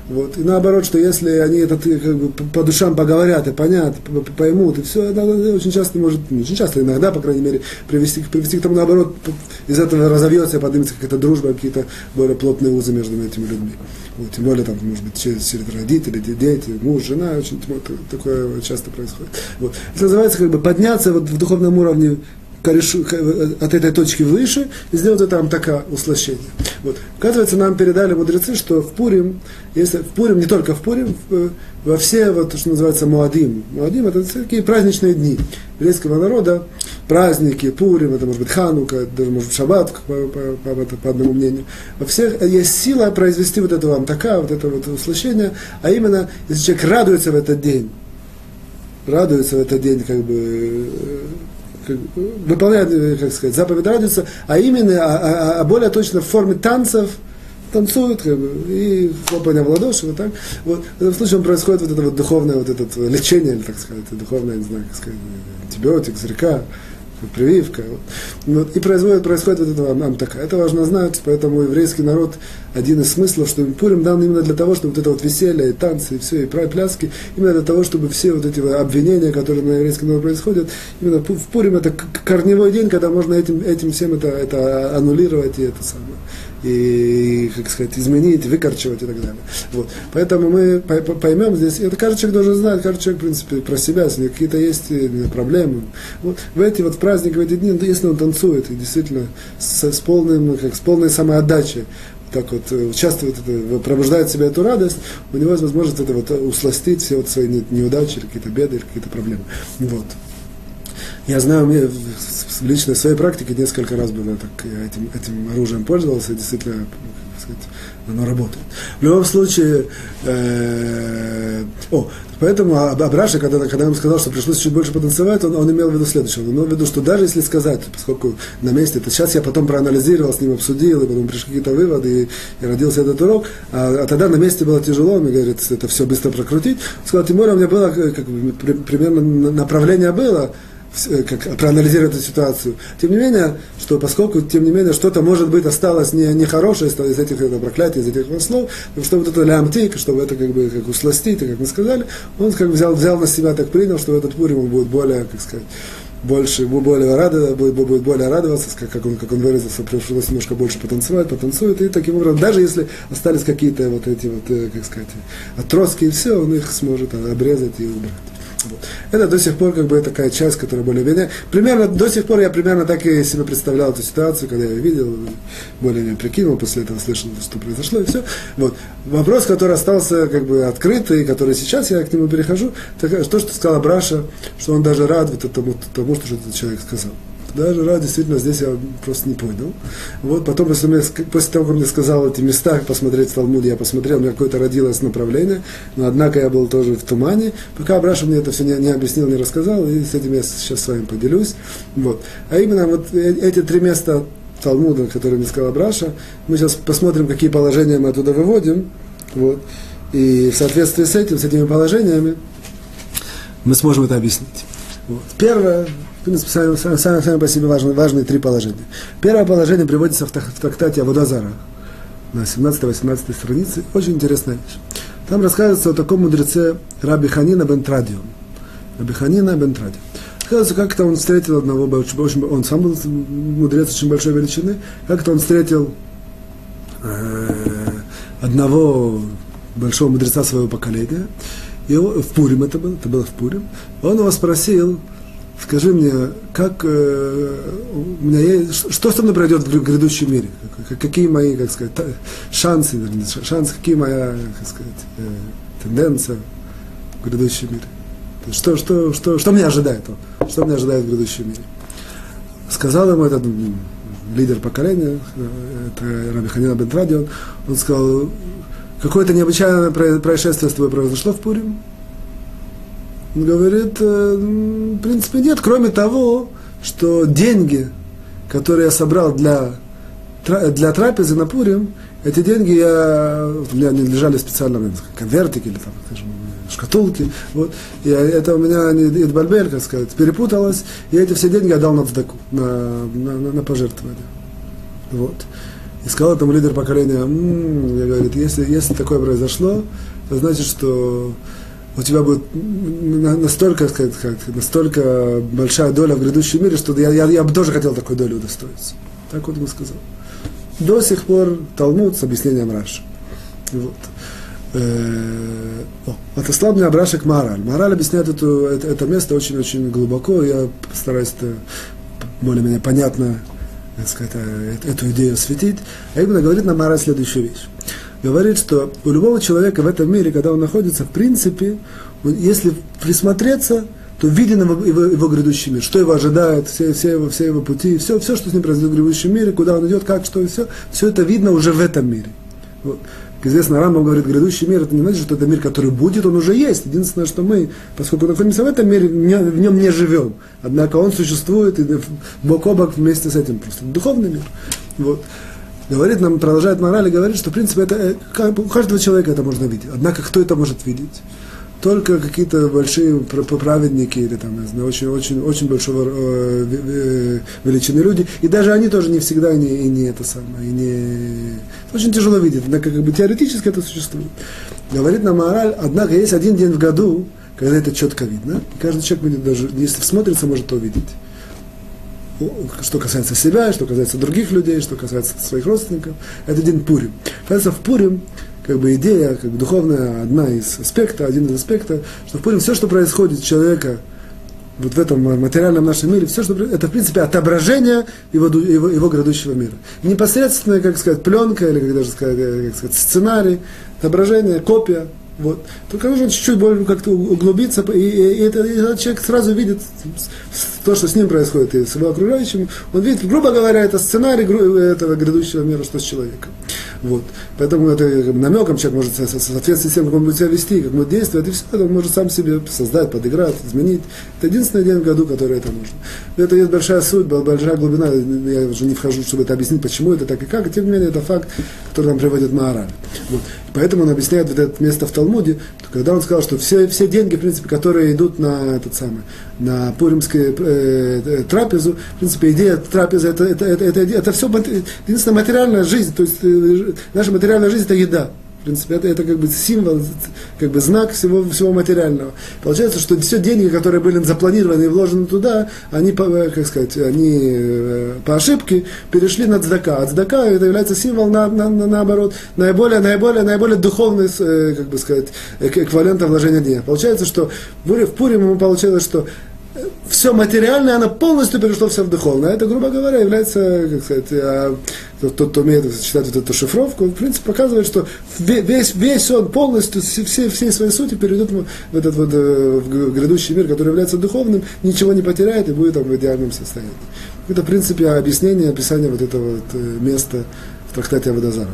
вот. И наоборот, что если они это как бы, по душам поговорят и понят, поймут, и все, это очень часто может, не очень часто, иногда, по крайней мере, привести, привести к тому, наоборот, из этого разовьется и поднимется какая-то дружба, какие-то более плотные узы между этими людьми. Вот, тем более, там, может быть, через, через родители, дети, муж, жена, очень такое часто происходит. Вот. Это называется как бы подняться вот в духовном уровне от этой точки выше и сделать это амтака услощение. Вот. Оказывается, нам передали мудрецы, что в Пурим, если в Пурим, не только в Пурим, в, во все, вот, что называется, Муадим. Муадим – это такие праздничные дни еврейского народа, праздники, Пурим, это может быть Ханука, даже может быть Шаббат, по, по, по, по одному мнению. Во всех есть сила произвести вот это амтака, вот это вот услощение, а именно, если человек радуется в этот день, радуется в этот день, как бы, выполняет, э, как сказать, заповедь радуется, а именно, а, а, а более точно в форме танцев, танцуют, как бы, и хлопание в ладоши, вот так. Вот. В этом случае происходит вот это вот духовное вот это лечение, так сказать, духовное, не знаю, как сказать, антибиотик, зрека, прививка. Вот. И происходит, происходит вот это амтака. Это важно знать, поэтому еврейский народ, один из смыслов, что Пурим дан именно для того, чтобы вот это вот веселье, и танцы, и все, и пляски, именно для того, чтобы все вот эти обвинения, которые на еврейском народе происходят, именно в Пурим это корневой день, когда можно этим, этим всем это, это аннулировать и это самое и, как сказать, изменить, выкорчевать и так далее. Вот. Поэтому мы поймем здесь, это каждый человек должен знать, каждый человек, в принципе, про себя, если какие-то есть э, проблемы. Вот. В эти вот праздники, в эти дни, ну, если он танцует, и действительно с, с, полным, как, с полной самоотдачей, так вот э, участвует, пробуждает в себе эту радость, у него есть возможность это вот усластить все вот свои неудачи, какие-то беды, какие-то проблемы. Вот. Я знаю, мне в личной своей практике несколько раз было так, я этим, этим оружием пользовался, и действительно, сказать, оно работает. В любом случае, э, о, поэтому Абраша, когда, когда он сказал, что пришлось чуть больше потанцевать, он, он имел в виду следующее. Он имел в виду, что даже если сказать, поскольку на месте, это сейчас я потом проанализировал, с ним обсудил, и потом пришли какие-то выводы, и, и родился этот урок, а, а тогда на месте было тяжело, он говорит, это все быстро прокрутить. Он сказал, Тимур, у меня было, как, примерно направление было, как, проанализировать эту ситуацию. Тем не менее, что поскольку, тем не менее, что-то, может быть, осталось не, нехорошее не из этих это, проклятий, из этих слов, чтобы вот это лямтик, чтобы это как бы как усластить, как мы сказали, он как бы взял, взял на себя, так принял, что в этот Пурим он будет более, как сказать, больше, более радоваться, будет, будет более радоваться, как он, как он выразился, пришлось немножко больше потанцевать, потанцует, и таким образом, даже если остались какие-то вот эти вот, э, как сказать, отростки и все, он их сможет обрезать и убрать. Это до сих пор как бы такая часть, которая более-менее... Примерно, до сих пор я примерно так и себе представлял эту ситуацию, когда я видел, более-менее прикинул, после этого слышал, что произошло, и все. Вот. Вопрос, который остался как бы открытый, который сейчас я к нему перехожу, то, что сказала Браша, что он даже рад вот тому, тому что этот человек сказал даже раз действительно здесь я просто не понял. Вот потом, после, меня, после того, как мне сказал эти места посмотреть в Талмуде, я посмотрел, у меня какое-то родилось направление, но однако я был тоже в тумане, пока Абраша мне это все не, не объяснил, не рассказал, и с этим я сейчас с вами поделюсь. Вот. А именно вот э, эти три места Талмуда, которые мне сказал Абраша, мы сейчас посмотрим, какие положения мы оттуда выводим. Вот. И в соответствии с этим, с этими положениями, мы сможем это объяснить. Вот. Первое, в принципе, сами, по себе важны, важные три положения. Первое положение приводится в, в трактате Аводазара на 17-18 странице. Очень интересная вещь. Там рассказывается о таком мудреце Раби Ханина бен Традио. Раби Ханина бен Традио. Рассказывается, как-то он встретил одного, очень, он сам был мудрец очень большой величины, как-то он встретил э, одного большого мудреца своего поколения, и в Пурим это было, это было в Пурим, он его спросил, скажи мне, как э, у меня есть, что со мной пройдет в грядущем мире? Какие мои, как сказать, шансы, вернее, шансы, какие моя, как сказать, э, тенденция в грядущем мире? Что, что, что, что меня ожидает? Что меня ожидает в грядущем мире? Сказал ему этот лидер поколения, э, это Раби Ханина бен Традион, он сказал, какое-то необычайное происшествие с тобой произошло в Пурим? Он говорит, э, в принципе, нет, кроме того, что деньги, которые я собрал для, для трапезы на Пурим, эти деньги я, у меня они лежали в конвертике или там, скажем, шкатулки, вот, и это у меня не Идбальбель, как сказать, перепуталось, и эти все деньги я дал на цдаку, на, на, на пожертвование. Вот. И сказал этому лидер поколения, м-м, я говорю, если, если такое произошло, то значит, что у тебя будет настолько, сказать, как, настолько большая доля в грядущем мире, что я, я, я бы тоже хотел такой долю удостоиться. Так вот он сказал. До сих пор Талмуд с объяснением Раши. Вот. Э, о, отослал меня Абрашек Мораль. Мораль объясняет эту, это, это место очень-очень глубоко. Я постараюсь это более-менее понятно сказать, э, эту идею осветить. А именно говорит нам Мораль следующую вещь говорит, что у любого человека в этом мире, когда он находится, в принципе, если присмотреться, то виден его, его, его грядущий мир, что его ожидает, все, все, его, все его пути, все, все, что с ним произойдет в грядущем мире, куда он идет, как, что и все, все это видно уже в этом мире. Вот. Как известно, Рамбам говорит, грядущий мир, это не значит, что это мир, который будет, он уже есть. Единственное, что мы, поскольку находимся в этом мире, в нем не живем. Однако он существует и бок о бок вместе с этим. Просто духовный мир. Вот говорит нам, продолжает мораль и говорит, что в принципе это, э, у каждого человека это можно видеть. Однако кто это может видеть? Только какие-то большие праведники или там, не знаю, очень, очень, очень большого э, величины люди. И даже они тоже не всегда и не, и не это самое, и не... Очень тяжело видеть, однако как бы теоретически это существует. Говорит нам мораль, однако есть один день в году, когда это четко видно. И каждый человек будет даже, если всмотрится, может это увидеть что касается себя, что касается других людей, что касается своих родственников, это день Пурим. Кажется, в Пурим как бы идея, как бы духовная одна из аспектов, один из аспектов, что в Пурим все, что происходит человека вот в этом материальном нашем мире, все, что это, в принципе, отображение его, его, его грядущего мира. Непосредственная, как сказать, пленка, или как даже сказать, как сказать, сценарий, отображение, копия вот. Только нужно чуть-чуть более как-то углубиться, и, и, и, это, и этот человек сразу видит то, что с ним происходит, и с его окружающим. Он видит, грубо говоря, это сценарий этого грядущего мира, что с человеком. Вот. Поэтому это намеком человек может в соответствии с тем, как он будет себя вести, как будет действовать, и все это он может сам себе создать, подыграть, изменить. Это единственный день в году, который это нужно. Это есть большая суть, большая глубина, я уже не вхожу, чтобы это объяснить, почему это так и как, тем не менее это факт, который нам приводит Маораль. Вот. Поэтому он объясняет вот это место в Талмуде, когда он сказал, что все, все деньги, в принципе, которые идут на этот самый, на пуримскую э, э, трапезу, в принципе, идея трапезы, это, это, это, это, это все единственная материальная жизнь, то есть э, наша материальная жизнь это еда. В принципе, это, это как бы символ, как бы знак всего, всего материального. Получается, что все деньги, которые были запланированы и вложены туда, они, как сказать, они э, по ошибке перешли на цдака. А цдака это является символ, на, на, на, наоборот, наиболее, наиболее, наиболее духовный, э, как бы сказать, эквивалента вложения денег. Получается, что в Пурим мы получилось, что все материальное, оно полностью перешло все в духовное. Это, грубо говоря, является, как сказать, а, тот, кто умеет читать вот эту шифровку, в принципе, показывает, что весь, весь он полностью, все, всей своей сути перейдет в этот вот э, в грядущий мир, который является духовным, ничего не потеряет и будет там в идеальном состоянии. Это, в принципе, объяснение, описание вот этого вот э, места в трактате Аводазара.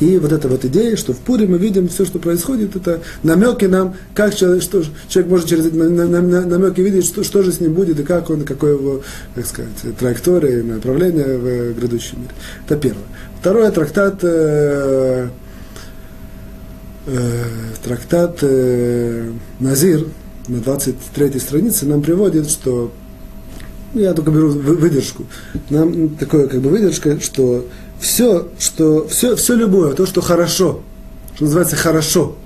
И вот эта вот идея, что в Пуре мы видим все, что происходит, это намеки нам, как человек, что, человек может через эти намеки видеть, что, что же с ним будет и как он, какое его, как сказать, траектория направление в грядущем мире. Это первое. Второе, трактат, э, э, трактат э, Назир на 23 странице нам приводит, что я только беру выдержку. Нам такое как бы выдержка, что все, что, все, все любое, то, что хорошо, что называется хорошо,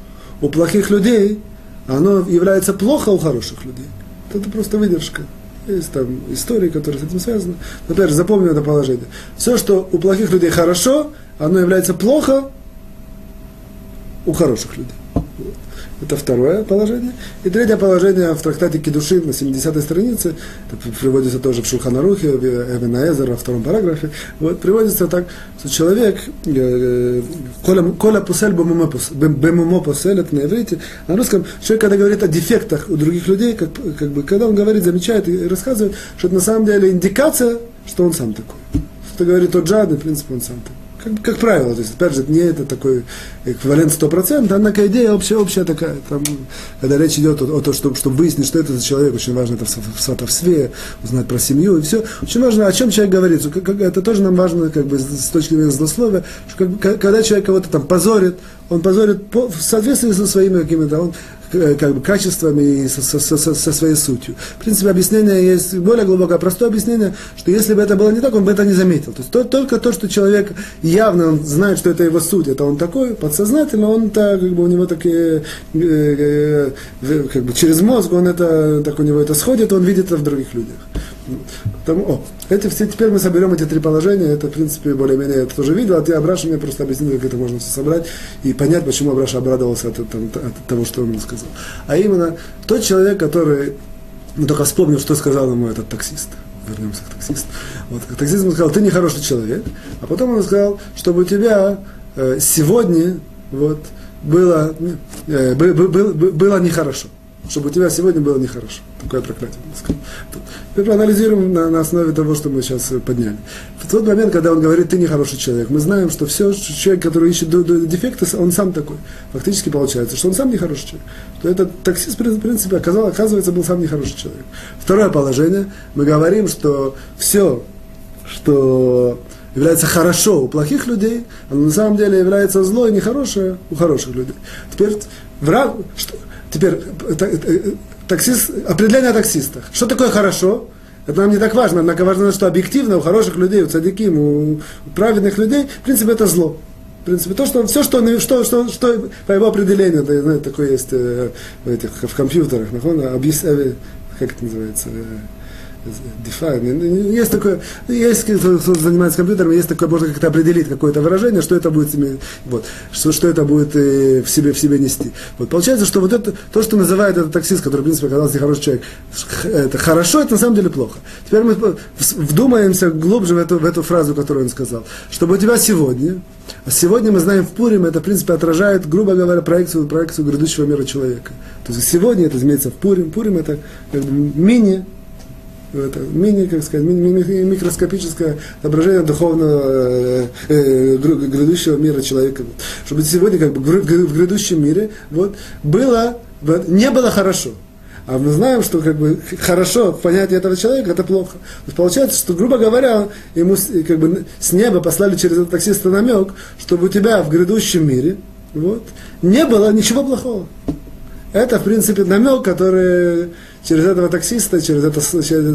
у плохих людей, оно является плохо у хороших людей. Это просто выдержка. Есть там истории, которые с этим связаны. Например, запомню это положение. Все, что у плохих людей хорошо, оно является плохо у хороших людей. Это второе положение. И третье положение в трактате Кедушин на 70-й странице, это приводится тоже в Шулханарухе, в Эвенаэзер, во втором параграфе, вот, приводится так, что человек, э, коля пусель бемумо пусель, это на иврите, на русском, человек, когда говорит о дефектах у других людей, как, как бы, когда он говорит, замечает и рассказывает, что это на самом деле индикация, что он сам такой. Что говорит тот жадный, в принципе, он сам такой как, как правило, то есть, опять же, не это такой эквивалент 100%, однако идея общая, общая такая. Там, когда речь идет о, о том, чтобы, чтобы выяснить, что это за человек, очень важно это в сватовстве, узнать про семью и все. Очень важно, о чем человек говорит. Это тоже нам важно как бы, с точки зрения злословия, что как, когда человек кого-то там позорит, он позорит по, в соответствии со своими какими-то, он как бы, качествами и со, со, со, со своей сутью. В принципе, объяснение есть более глубокое, простое объяснение, что если бы это было не так, он бы это не заметил. То есть то, только то, что человек явно знает, что это его суть, это он такой, подсознательно, он так, как бы у него такие, э, э, как бы через мозг, он это, так у него это сходит, он видит это в других людях. Тому, о, эти все, теперь мы соберем эти три положения, это, в принципе, более-менее я это тоже видел, а ты, Абраша, мне просто объяснил, как это можно все собрать и понять, почему Абраша обрадовался от, от, от того, что он мне сказал. А именно, тот человек, который, ну, только вспомнил, что сказал ему этот таксист, вернемся к таксисту. Вот, таксист ему сказал, ты нехороший человек, а потом он сказал, чтобы у тебя э, сегодня вот, было, э, было, было, было нехорошо чтобы у тебя сегодня было нехорошо. Такое проклятие. Теперь проанализируем на, на основе того, что мы сейчас подняли. В тот момент, когда он говорит, ты нехороший человек, мы знаем, что все, человек, который ищет дефекты, он сам такой. Фактически получается, что он сам нехороший человек. Что этот таксист, в принципе, оказал, оказывается, был сам нехороший человек. Второе положение, мы говорим, что все, что является хорошо у плохих людей, оно на самом деле является зло и нехорошее у хороших людей. Теперь враг, что, Теперь, э, э, таксист, определение о таксистах. Что такое хорошо? Это нам не так важно, однако важно, что объективно у хороших людей, у цадиким, у праведных людей, в принципе, это зло. В принципе, то, что все, что, что, что, что по его определению, это, знаете, такое есть э, в, этих, в компьютерах, объяс, как это называется, define. Есть такое, есть кто занимается компьютером, есть такое, можно как-то определить какое-то выражение, что это будет, вот, что, что это будет э, в себе, в себе нести. Вот, получается, что вот это, то, что называет этот таксист, который, в принципе, оказался нехороший человек, это хорошо, это на самом деле плохо. Теперь мы вдумаемся глубже в эту, в эту фразу, которую он сказал. Чтобы у тебя сегодня, а сегодня мы знаем в Пурим, это, в принципе, отражает, грубо говоря, проекцию, проекцию грядущего мира человека. То есть сегодня это изменится в Пурим. Пурим это как бы мини это мини, как сказать, мини, микроскопическое отображение духовного э, э, грядущего мира человека. Чтобы сегодня как бы в грядущем мире вот, было, не было хорошо. А мы знаем, что как бы хорошо в понятии этого человека это плохо. То есть получается, что, грубо говоря, ему как бы с неба послали через этого таксиста намек, чтобы у тебя в грядущем мире вот, не было ничего плохого. Это, в принципе, намек, который через этого таксиста, через эту,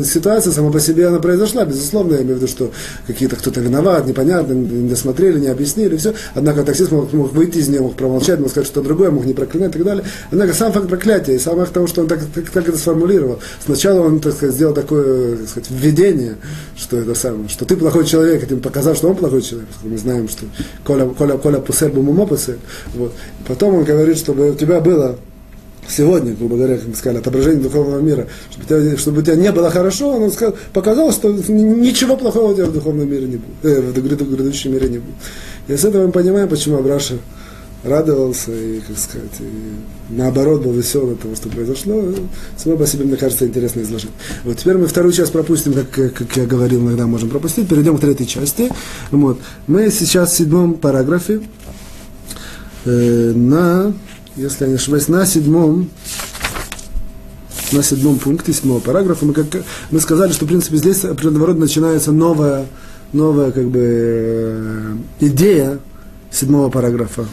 ситуацию сама по себе она произошла. Безусловно, я имею в виду, что какие-то кто-то виноват, непонятно, не досмотрели, не объяснили, все. Однако таксист мог, мог выйти из нее, мог промолчать, мог сказать что-то другое, мог не проклинать и так далее. Однако сам факт проклятия и сам факт того, что он так, так, так это сформулировал. Сначала он, так сказать, сделал такое, так сказать, введение, что это самое, что ты плохой человек, этим показал, что он плохой человек. Мы знаем, что Коля, Коля, Коля пусель бумумо пусель. Вот. Потом он говорит, чтобы у тебя было сегодня, грубо говоря, как мы сказали, отображение духовного мира, чтобы, тебя, чтобы у тебя не было хорошо, он сказал, показал, что ничего плохого у тебя в духовном мире не будет, э, в грядущем мире не будет. И с этого мы понимаем, почему Абраша радовался и, как сказать, и наоборот был весел от того, что произошло. Само по себе, мне кажется, интересно изложить. Вот теперь мы вторую часть пропустим, как, как я говорил, иногда можем пропустить. Перейдем к третьей части. Вот. Мы сейчас в седьмом параграфе э, на если я не ошибаюсь, на седьмом, на седьмом пункте седьмого параграфа, мы, как, мы сказали, что, в принципе, здесь рода начинается новая, новая как бы, э, идея седьмого параграфа.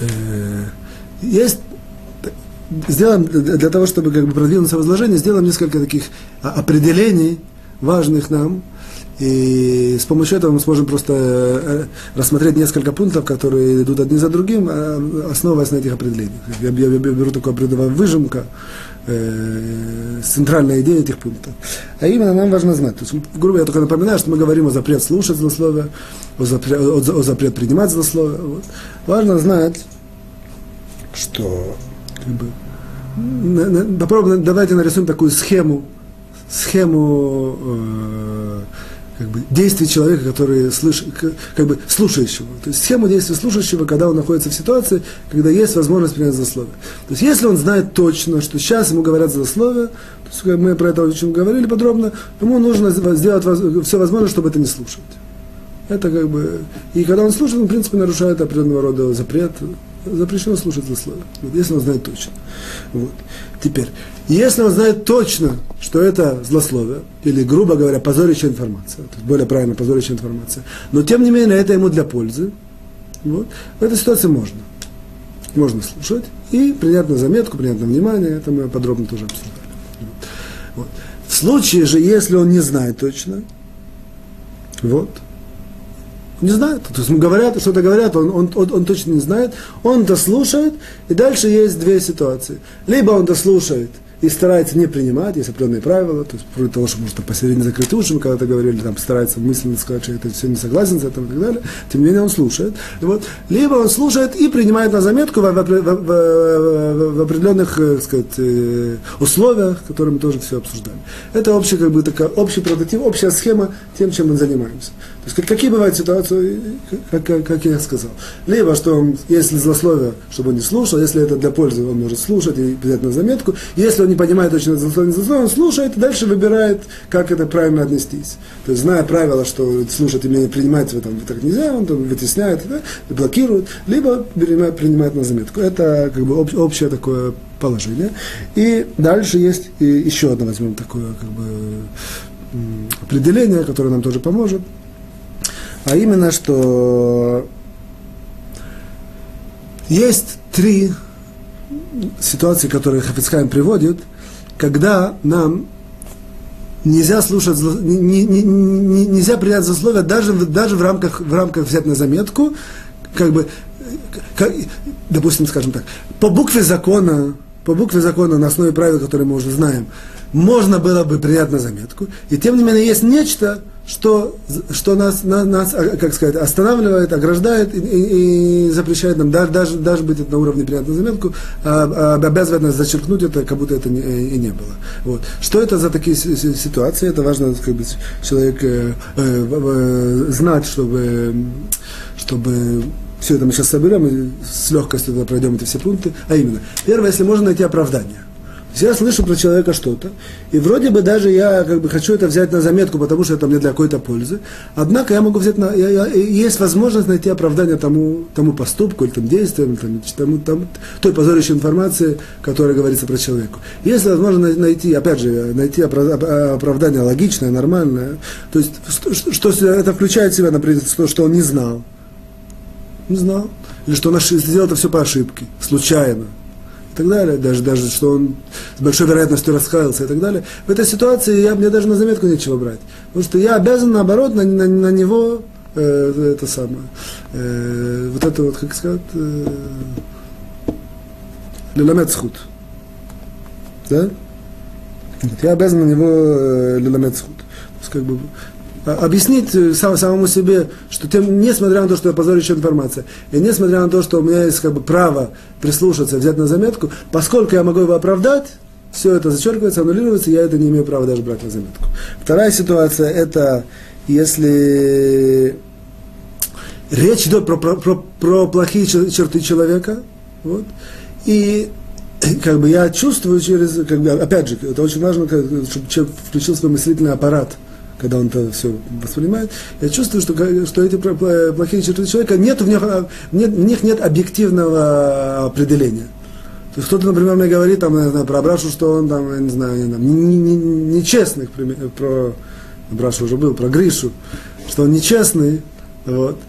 Э, есть сделаем для того, чтобы как бы продвинуться в изложении, сделаем несколько таких определений, важных нам, и с помощью этого мы сможем просто э, рассмотреть несколько пунктов, которые идут одни за другим, а, основываясь на этих определениях. Я, я, я беру такую определенную выжимка, э, центральная идея этих пунктов. А именно нам важно знать. То есть, грубо я только напоминаю, что мы говорим о запрет слушать злословие, о, запрет, о, о запрет принимать злословие. Вот. Важно знать, что как бы, попробуем, давайте нарисуем такую схему, схему э, как бы, действий человека, который слыш, как бы слушающего. То есть схема действий слушающего, когда он находится в ситуации, когда есть возможность принять злословие. То есть если он знает точно, что сейчас ему говорят злословие, то есть мы про это очень говорили подробно, ему нужно сделать все возможное, чтобы это не слушать. Это как бы... И когда он слушает, он, в принципе, нарушает определенного рода запрет. Запрещено слушать злословие. Если он знает точно. Вот. Теперь, если он знает точно, что это злословие, или, грубо говоря, позорящая информация, то есть более правильно, позорящая информация, но тем не менее это ему для пользы, вот, в этой ситуации можно. Можно слушать и принять на заметку, принять на внимание, это мы подробно тоже обсуждали. Вот. В случае же, если он не знает точно, вот, не знает. То есть говорят, что-то говорят, он, он, он, он точно не знает, он дослушает, и дальше есть две ситуации. Либо он дослушает – и старается не принимать, есть определенные правила, то есть вроде того, что может посередине закрыть уши, мы когда-то говорили, там старается мысленно сказать, что это все не согласен с этим и так далее, тем не менее он слушает. Вот, либо он слушает и принимает на заметку в, в, в, в, определенных э, так сказать, э, условиях, которые мы тоже все обсуждали. Это общий, как бы, такая, общий прототип, общая схема тем, чем мы занимаемся. То есть какие бывают ситуации, как, как, как я сказал. Либо, что он, если злословие, чтобы он не слушал, если это для пользы, он может слушать и взять на заметку. Если не понимает точно злословие, злословие, он слушает и дальше выбирает, как это правильно отнестись. То есть, зная правила, что слушать и принимать в этом так нельзя, он там вытесняет, да, блокирует, либо принимает, принимает на заметку. Это как бы об, общее такое положение. И дальше есть и еще одно, возьмем такое как бы определение, которое нам тоже поможет. А именно, что есть три ситуации, которые Хафицхайм приводит, когда нам нельзя слушать, не, не, не, нельзя принять засловия даже, даже в, рамках, в рамках взять на заметку, как бы, как, допустим, скажем так, по букве закона, по букве закона на основе правил, которые мы уже знаем, можно было бы принять на заметку, и тем не менее есть нечто, что, что нас, нас, нас, а, как сказать, останавливает, ограждает и, и, и запрещает нам, даже, даже, даже быть это на уровне приятной заметку, а, а, обязывает нас зачеркнуть это, как будто это не, и не было. Вот. Что это за такие ситуации? Это важно, как бы, человек э, э, э, знать, чтобы, чтобы все это мы сейчас соберем и с легкостью пройдем эти все пункты. А именно, первое, если можно найти оправдание я слышу про человека что-то, и вроде бы даже я как бы хочу это взять на заметку, потому что это мне для какой-то пользы, однако я могу взять на, я, я, есть возможность найти оправдание тому, тому поступку, или тому действию, или тому, тому, той позорящей информации, которая говорится про человека. Если возможно найти, опять же, найти оправдание логичное, нормальное, то есть что, что это включает в себя, например, то, что он не знал, не знал, или что он сделал это все по ошибке, случайно, так далее, даже, даже что он с большой вероятностью раскаялся и так далее, в этой ситуации я, мне даже на заметку нечего брать. Потому что я обязан, наоборот, на, на, на него э, это самое, э, вот это вот, как сказать, э, лиламет схуд. Да? Я обязан на него э, лиламет схуд. То есть, как бы, объяснить э, сам, самому себе, что тем, несмотря на то, что я позорящая информация, и несмотря на то, что у меня есть как бы, право прислушаться, взять на заметку, поскольку я могу его оправдать, все это зачеркивается, аннулируется, я это не имею права даже брать на заметку. Вторая ситуация – это если речь идет про, про, про, про плохие черты человека, вот, и как бы я чувствую через, как бы, опять же, это очень важно, чтобы человек включил свой мыслительный аппарат – когда он это все воспринимает, я чувствую, что, что эти плохие черты человека, нет в, них, нет, в них нет объективного определения. То есть кто-то, например, мне говорит там, знаю, про Абрашу, что он там, я не знаю, нечестный, не, не, не про Абрашу уже был, про Гришу, что он нечестный, вот, а,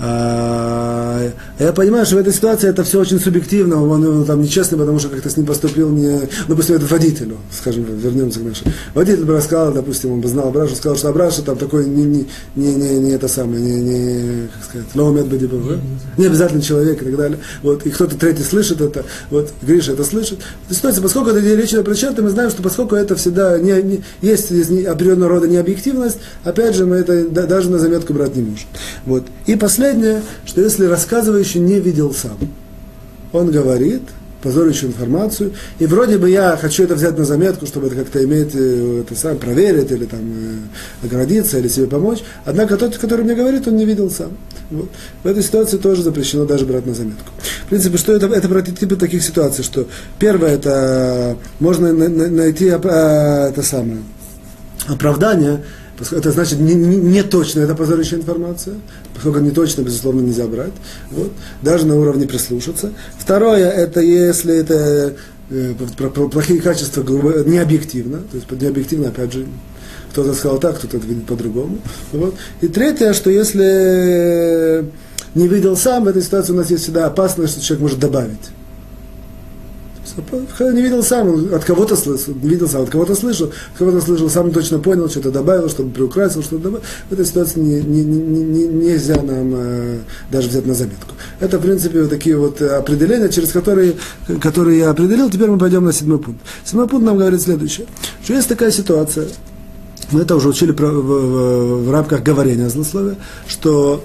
я понимаю, что в этой ситуации это все очень субъективно, он, там нечестный, потому что как-то с ним поступил не, допустим, это водителю, скажем, вернемся к нашему. Водитель бы рассказал, допустим, он бы знал Абрашу, сказал, что Абраша там такой не, не, не, не, не это самое, не, не как сказать, лоумет бы не обязательный человек и так далее. Вот, и кто-то третий слышит это, вот, Гриша это слышит. В ситуации, поскольку это речь идет про черты, мы знаем, что поскольку это всегда не, не, есть, есть определенного рода необъективность, опять же, мы это даже на заметку брать не можем. Вот. И последнее, последнее, что если рассказывающий не видел сам, он говорит позорящую информацию, и вроде бы я хочу это взять на заметку, чтобы это как-то иметь, э, это сам проверить, или там э, оградиться, или себе помочь, однако тот, который мне говорит, он не видел сам. Вот. В этой ситуации тоже запрещено даже брать на заметку. В принципе, что это, это прототипы таких ситуаций, что первое, это можно найти это самое, оправдание, это значит не, не, не точно, это позорящая информация, поскольку не точно, безусловно, нельзя брать. Вот. Даже на уровне прислушаться. Второе, это если это э, про, про плохие качества не объективно, то есть необъективно, опять же, кто-то сказал так, кто-то видит по-другому. Вот. И третье, что если не видел сам, в этой ситуации у нас есть всегда опасность, что человек может добавить не видел сам, от кого-то слышал, видел сам, от кого-то слышал, от кого-то слышал, сам точно понял, что-то добавил, что-то приукрасил, что-то добавил. В этой ситуации не, не, не, не, нельзя нам э, даже взять на заметку. Это, в принципе, вот такие вот определения, через которые, которые я определил. Теперь мы пойдем на седьмой пункт. Седьмой пункт нам говорит следующее, что есть такая ситуация, мы это уже учили в, в, в рамках говорения злословия, что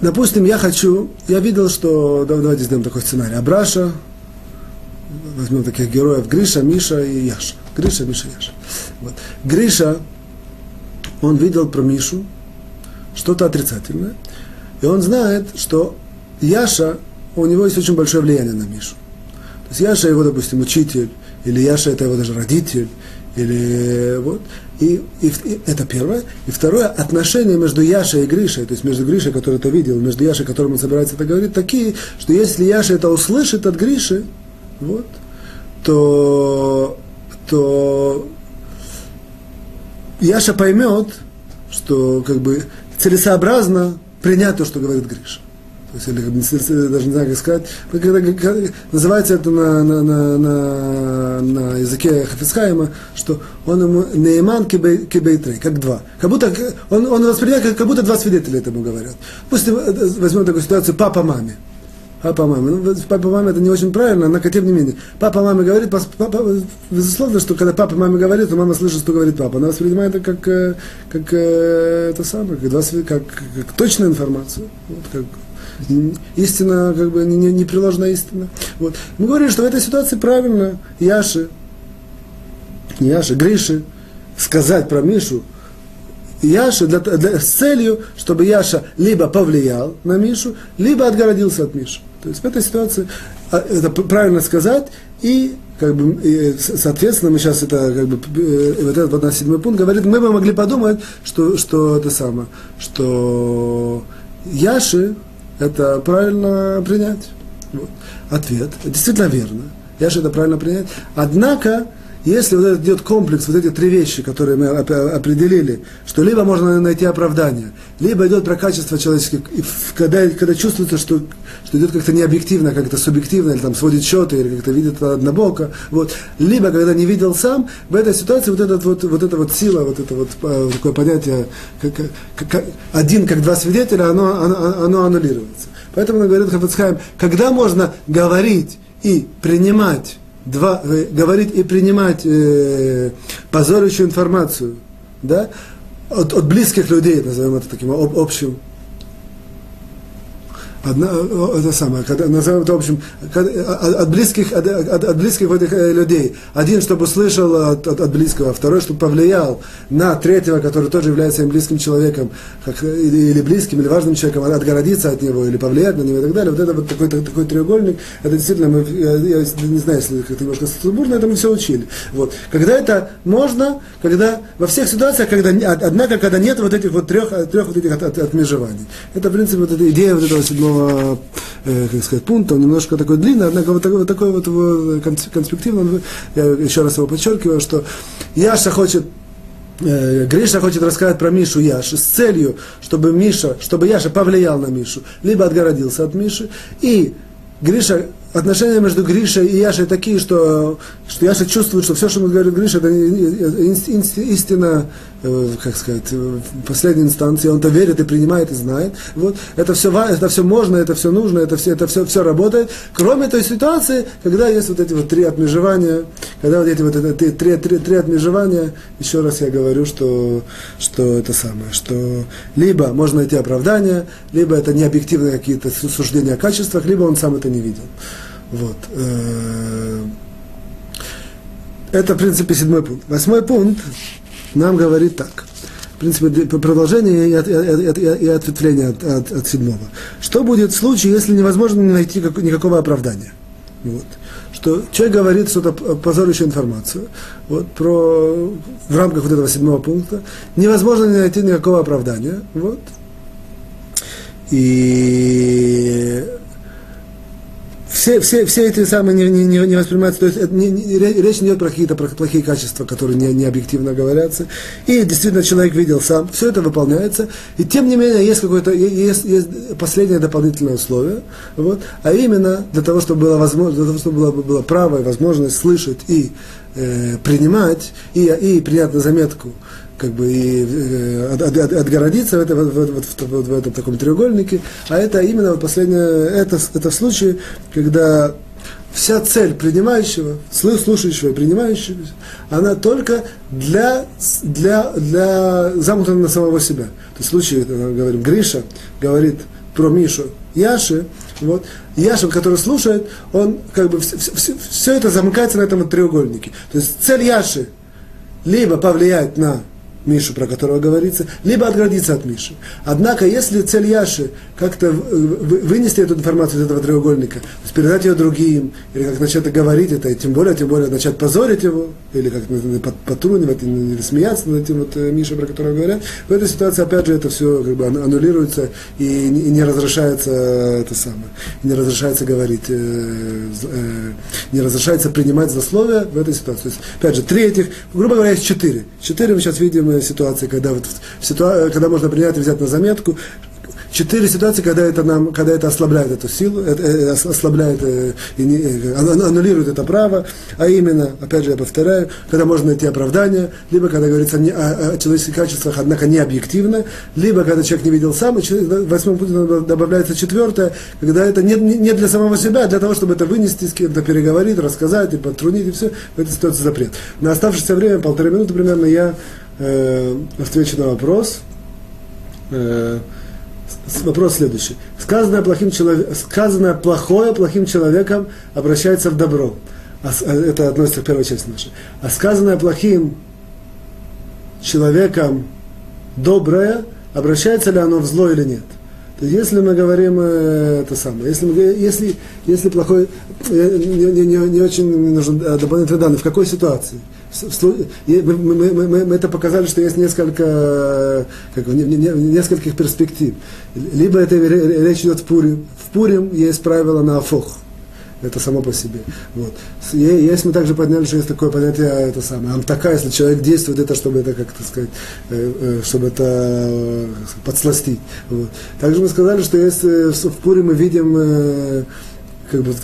допустим, я хочу, я видел, что, давайте сделаем такой сценарий, Абраша, возьмем таких героев, Гриша, Миша и Яша. Гриша, Миша, Яша. Вот. Гриша, он видел про Мишу что-то отрицательное, и он знает, что Яша, у него есть очень большое влияние на Мишу. То есть Яша его, допустим, учитель, или Яша это его даже родитель, или вот. И, и, и это первое. И второе, отношения между Яшей и Гришей, то есть между Гришей, который это видел, между Яшей, которым он собирается это говорить, такие, что если Яша это услышит от Гриши, вот, то, то Яша поймет, что как бы целесообразно принять то, что говорит Гриша или даже не знаю, как сказать, когда, когда, называется это на, на, на, на, на языке Хафицхайма, что он ему нейман кибейтрей, как два. Как будто он, он воспринимает, как, как будто два свидетеля этому говорят. Пусть возьмем такую ситуацию папа маме. Папа маме. Ну, папа маме это не очень правильно, однако тем не менее. Папа маме говорит, папа, безусловно, что когда папа маме говорит, то мама слышит, что говорит папа. Она воспринимает это как, э, как э, это самое, как, как, как точную информацию. Вот, как, истина, как бы не, не приложена истина. Вот. Мы говорим, что в этой ситуации правильно Яши, не Яши, Гриши, сказать про Мишу, Яша для, для, с целью, чтобы Яша либо повлиял на Мишу, либо отгородился от Миши. То есть в этой ситуации а, это правильно сказать, и как бы, и, соответственно, мы сейчас это, как бы, э, вот этот вот на седьмой пункт говорит, мы бы могли подумать, что, что это самое, что Яши, это правильно принять? Вот. Ответ. Действительно верно. Я же это правильно принять. Однако, если вот идет комплекс, вот эти три вещи, которые мы определили, что либо можно найти оправдание, либо идет про качество человеческих, когда, когда чувствуется, что, что идет как-то необъективно, как-то субъективно, или там сводит счеты, или как-то видит однобоко, вот, либо когда не видел сам, в этой ситуации вот, этот вот, вот эта вот сила, вот это вот э, такое понятие, как, как, один как два свидетеля, оно, оно, оно аннулируется. Поэтому он говорит Хафацхайм, когда можно говорить и принимать два, э, говорить и принимать э, позорящую информацию, да, от, от близких людей, назовем это таким об, общим одна, это самое, когда, назовем это, в общем, от, близких, от, от, от близких этих э, людей. Один, чтобы услышал от, от, от близкого, второй, чтобы повлиял на третьего, который тоже является им близким человеком, как, или, или близким, или важным человеком, отгородиться от него, или повлиять на него и так далее. Вот это вот такой, такой треугольник, это действительно, мы, я, я не знаю, если как-то немножко сумбурно, это мы все учили. Вот. Когда это можно, когда во всех ситуациях, когда, однако, когда нет вот этих вот трех, трех вот этих от, от, отмежеваний. Это, в принципе, вот эта идея вот этого седьмого этого, э, как сказать, пункта, он немножко такой длинный, однако вот такой, вот такой вот его конспективный, я еще раз его подчеркиваю, что Яша хочет э, Гриша хочет рассказать про Мишу Яши с целью, чтобы Миша, чтобы Яша повлиял на Мишу, либо отгородился от Миши, и Гриша отношения между Гришей и Яшей такие, что, что Яша чувствует, что все, что он говорит Гриша, это истина, э, как сказать, в последней инстанции. Он-то верит и принимает, и знает. Вот. Это, все, это все можно, это все нужно, это все, это все, все работает. Кроме той ситуации, когда есть вот эти вот три отмежевания, когда вот эти вот это, три, три, три, три отмежевания, еще раз я говорю, что, что это самое, что либо можно найти оправдание, либо это не объективные какие-то суждения о качествах, либо он сам это не видел. Вот. Э, это, в принципе, седьмой пункт. Восьмой пункт нам говорит так. В принципе, продолжение и, от, и, от, и ответвление от, от, от седьмого. Что будет в случае, если невозможно найти как, никакого оправдания? Вот. Что человек говорит что-то позорящую информацию вот, про, в рамках вот этого седьмого пункта. Невозможно найти никакого оправдания. Вот. И все, все, все эти самые не, не, не воспринимаются, то есть это не, не, речь не идет про какие-то про плохие качества, которые не, не объективно говорятся. И действительно человек видел сам, все это выполняется. И тем не менее есть какое-то, есть, есть последнее дополнительное условие, вот, а именно для того, чтобы было возможно, для того, чтобы было, было право и возможность слышать и э, принимать, и, и принять на заметку как бы и э, от, от, отгородиться в, это, в, в, в, в этом таком треугольнике, а это именно вот последнее, это, это случай, когда вся цель принимающего, слушающего и принимающего, она только для, для, для замкнута на самого себя. То есть в случае, говорим, Гриша говорит про Мишу Яши, вот, Яша, который слушает, он как бы все, все, все это замыкается на этом треугольнике. То есть цель Яши либо повлиять на Мишу, про которого говорится, либо отгородиться от Миши. Однако, если цель Яши как-то вынести эту информацию из этого треугольника, то есть передать ее другим, или как начать говорить это, и тем более, тем более начать позорить его, или как потрунивать, или смеяться над этим вот э, Мишей, про которого говорят, в этой ситуации, опять же, это все как бы аннулируется и не разрешается это самое, не разрешается говорить, э, э, не разрешается принимать злословия в этой ситуации. То есть, опять же, три этих, грубо говоря, есть четыре. Четыре мы сейчас видим ситуации, когда, вот, ситуа- когда можно принять и взять на заметку, четыре ситуации, когда это, нам, когда это ослабляет эту силу, это, э, ослабляет, э, э, аннулирует это право, а именно, опять же я повторяю, когда можно найти оправдание, либо когда говорится не, о, о человеческих качествах, однако не объективно, либо когда человек не видел сам, и в восьмом пункте добавляется четвертое, когда это не, не для самого себя, а для того, чтобы это вынести, с кем-то переговорить, рассказать и подтрунить, и все, в этой ситуации запрет. На оставшееся время, полторы минуты примерно, я э, отвечу на вопрос. Э, вопрос следующий. Сказанное, плохим человек, сказанное плохое плохим человеком обращается в добро. А, а, это относится к первой части нашей. А сказанное плохим человеком доброе, обращается ли оно в зло или нет? То есть, если мы говорим э, это самое, если, если, если плохой, э, не, не, не, не очень нужен э, дополнительные данные, в какой ситуации? Мы, мы, мы, мы это показали, что есть несколько, как, не, не, нескольких перспектив. Либо это речь идет в Пурим. В Пурим есть правило на Афох. это само по себе. Вот. Есть мы также подняли, что есть такое понятие, это самое, амтака, если человек действует, это чтобы это, как сказать, э, э, чтобы это подсластить. Вот. Также мы сказали, что если в Пуре мы видим как бы в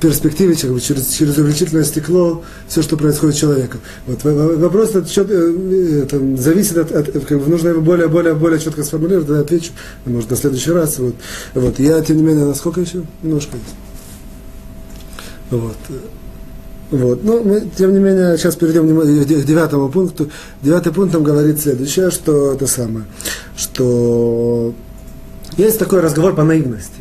перспективе как бы, через, через увеличительное стекло все, что происходит с человеком. Вот, вопрос этот, чет, э, это, зависит от, от как бы, нужно его более, более, более четко сформулировать, тогда отвечу, может, на следующий раз. Вот, вот. Я, тем не менее, насколько еще? Немножко. Вот. Вот. Но мы, тем не менее, сейчас перейдем к девятому пункту. Девятый пункт там говорит следующее, что это самое, что есть такой разговор по наивности.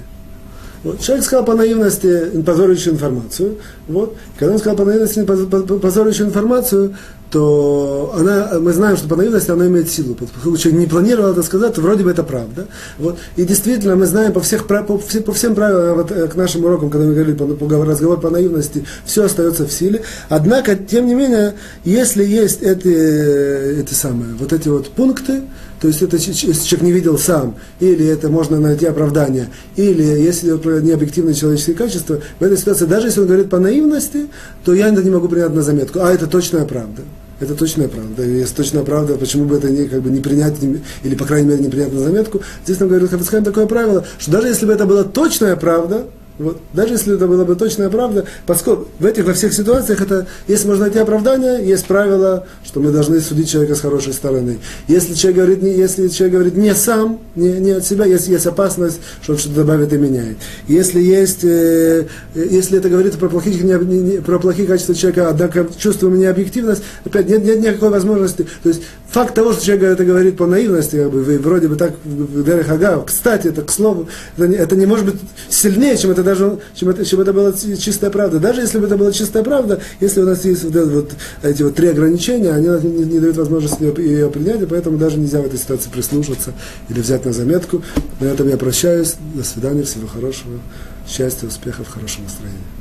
Вот. Человек сказал по наивности позорящую информацию. Вот. Когда он сказал по наивности позорящую информацию, то она, мы знаем, что по наивности она имеет силу. Поскольку человек не планировал это сказать, то вроде бы это правда. Вот. И действительно, мы знаем по, всех, по, по всем правилам, вот, э, к нашим урокам, когда мы говорили по, по разговор по наивности, все остается в силе. Однако, тем не менее, если есть эти, эти самые, вот эти вот пункты, то есть это если человек не видел сам, или это можно найти оправдание, или если про необъективные человеческие качества, в этой ситуации, даже если он говорит по наивности, то я не могу принять на заметку, а это точная правда. Это точная правда. Если точная правда, почему бы это не, как бы, не принять, или, по крайней мере, не принять на заметку? Здесь нам говорит Хафицхайм такое правило, что даже если бы это была точная правда, вот. Даже если это была бы точная правда, поскольку в этих, во всех ситуациях, это, если можно найти оправдание, есть правило, что мы должны судить человека с хорошей стороны. Если человек говорит не, если человек говорит не сам, не, не от себя, есть, есть опасность, что он что-то добавит и меняет. Если, есть, э, если это говорит про плохие, не, не, про плохие качества человека, однако чувствуем необъективность, опять нет, нет никакой возможности. То есть факт того, что человек это говорит по наивности, как бы, вроде бы так, кстати, это к слову, это не, это не может быть сильнее, чем это даже, чем это, чем это была чистая правда. Даже если бы это была чистая правда, если у нас есть вот, вот эти вот три ограничения, они не, не дают возможности ее, ее принять, и поэтому даже нельзя в этой ситуации прислушаться или взять на заметку. На этом я прощаюсь. До свидания, всего хорошего, счастья, успехов, хорошего настроения.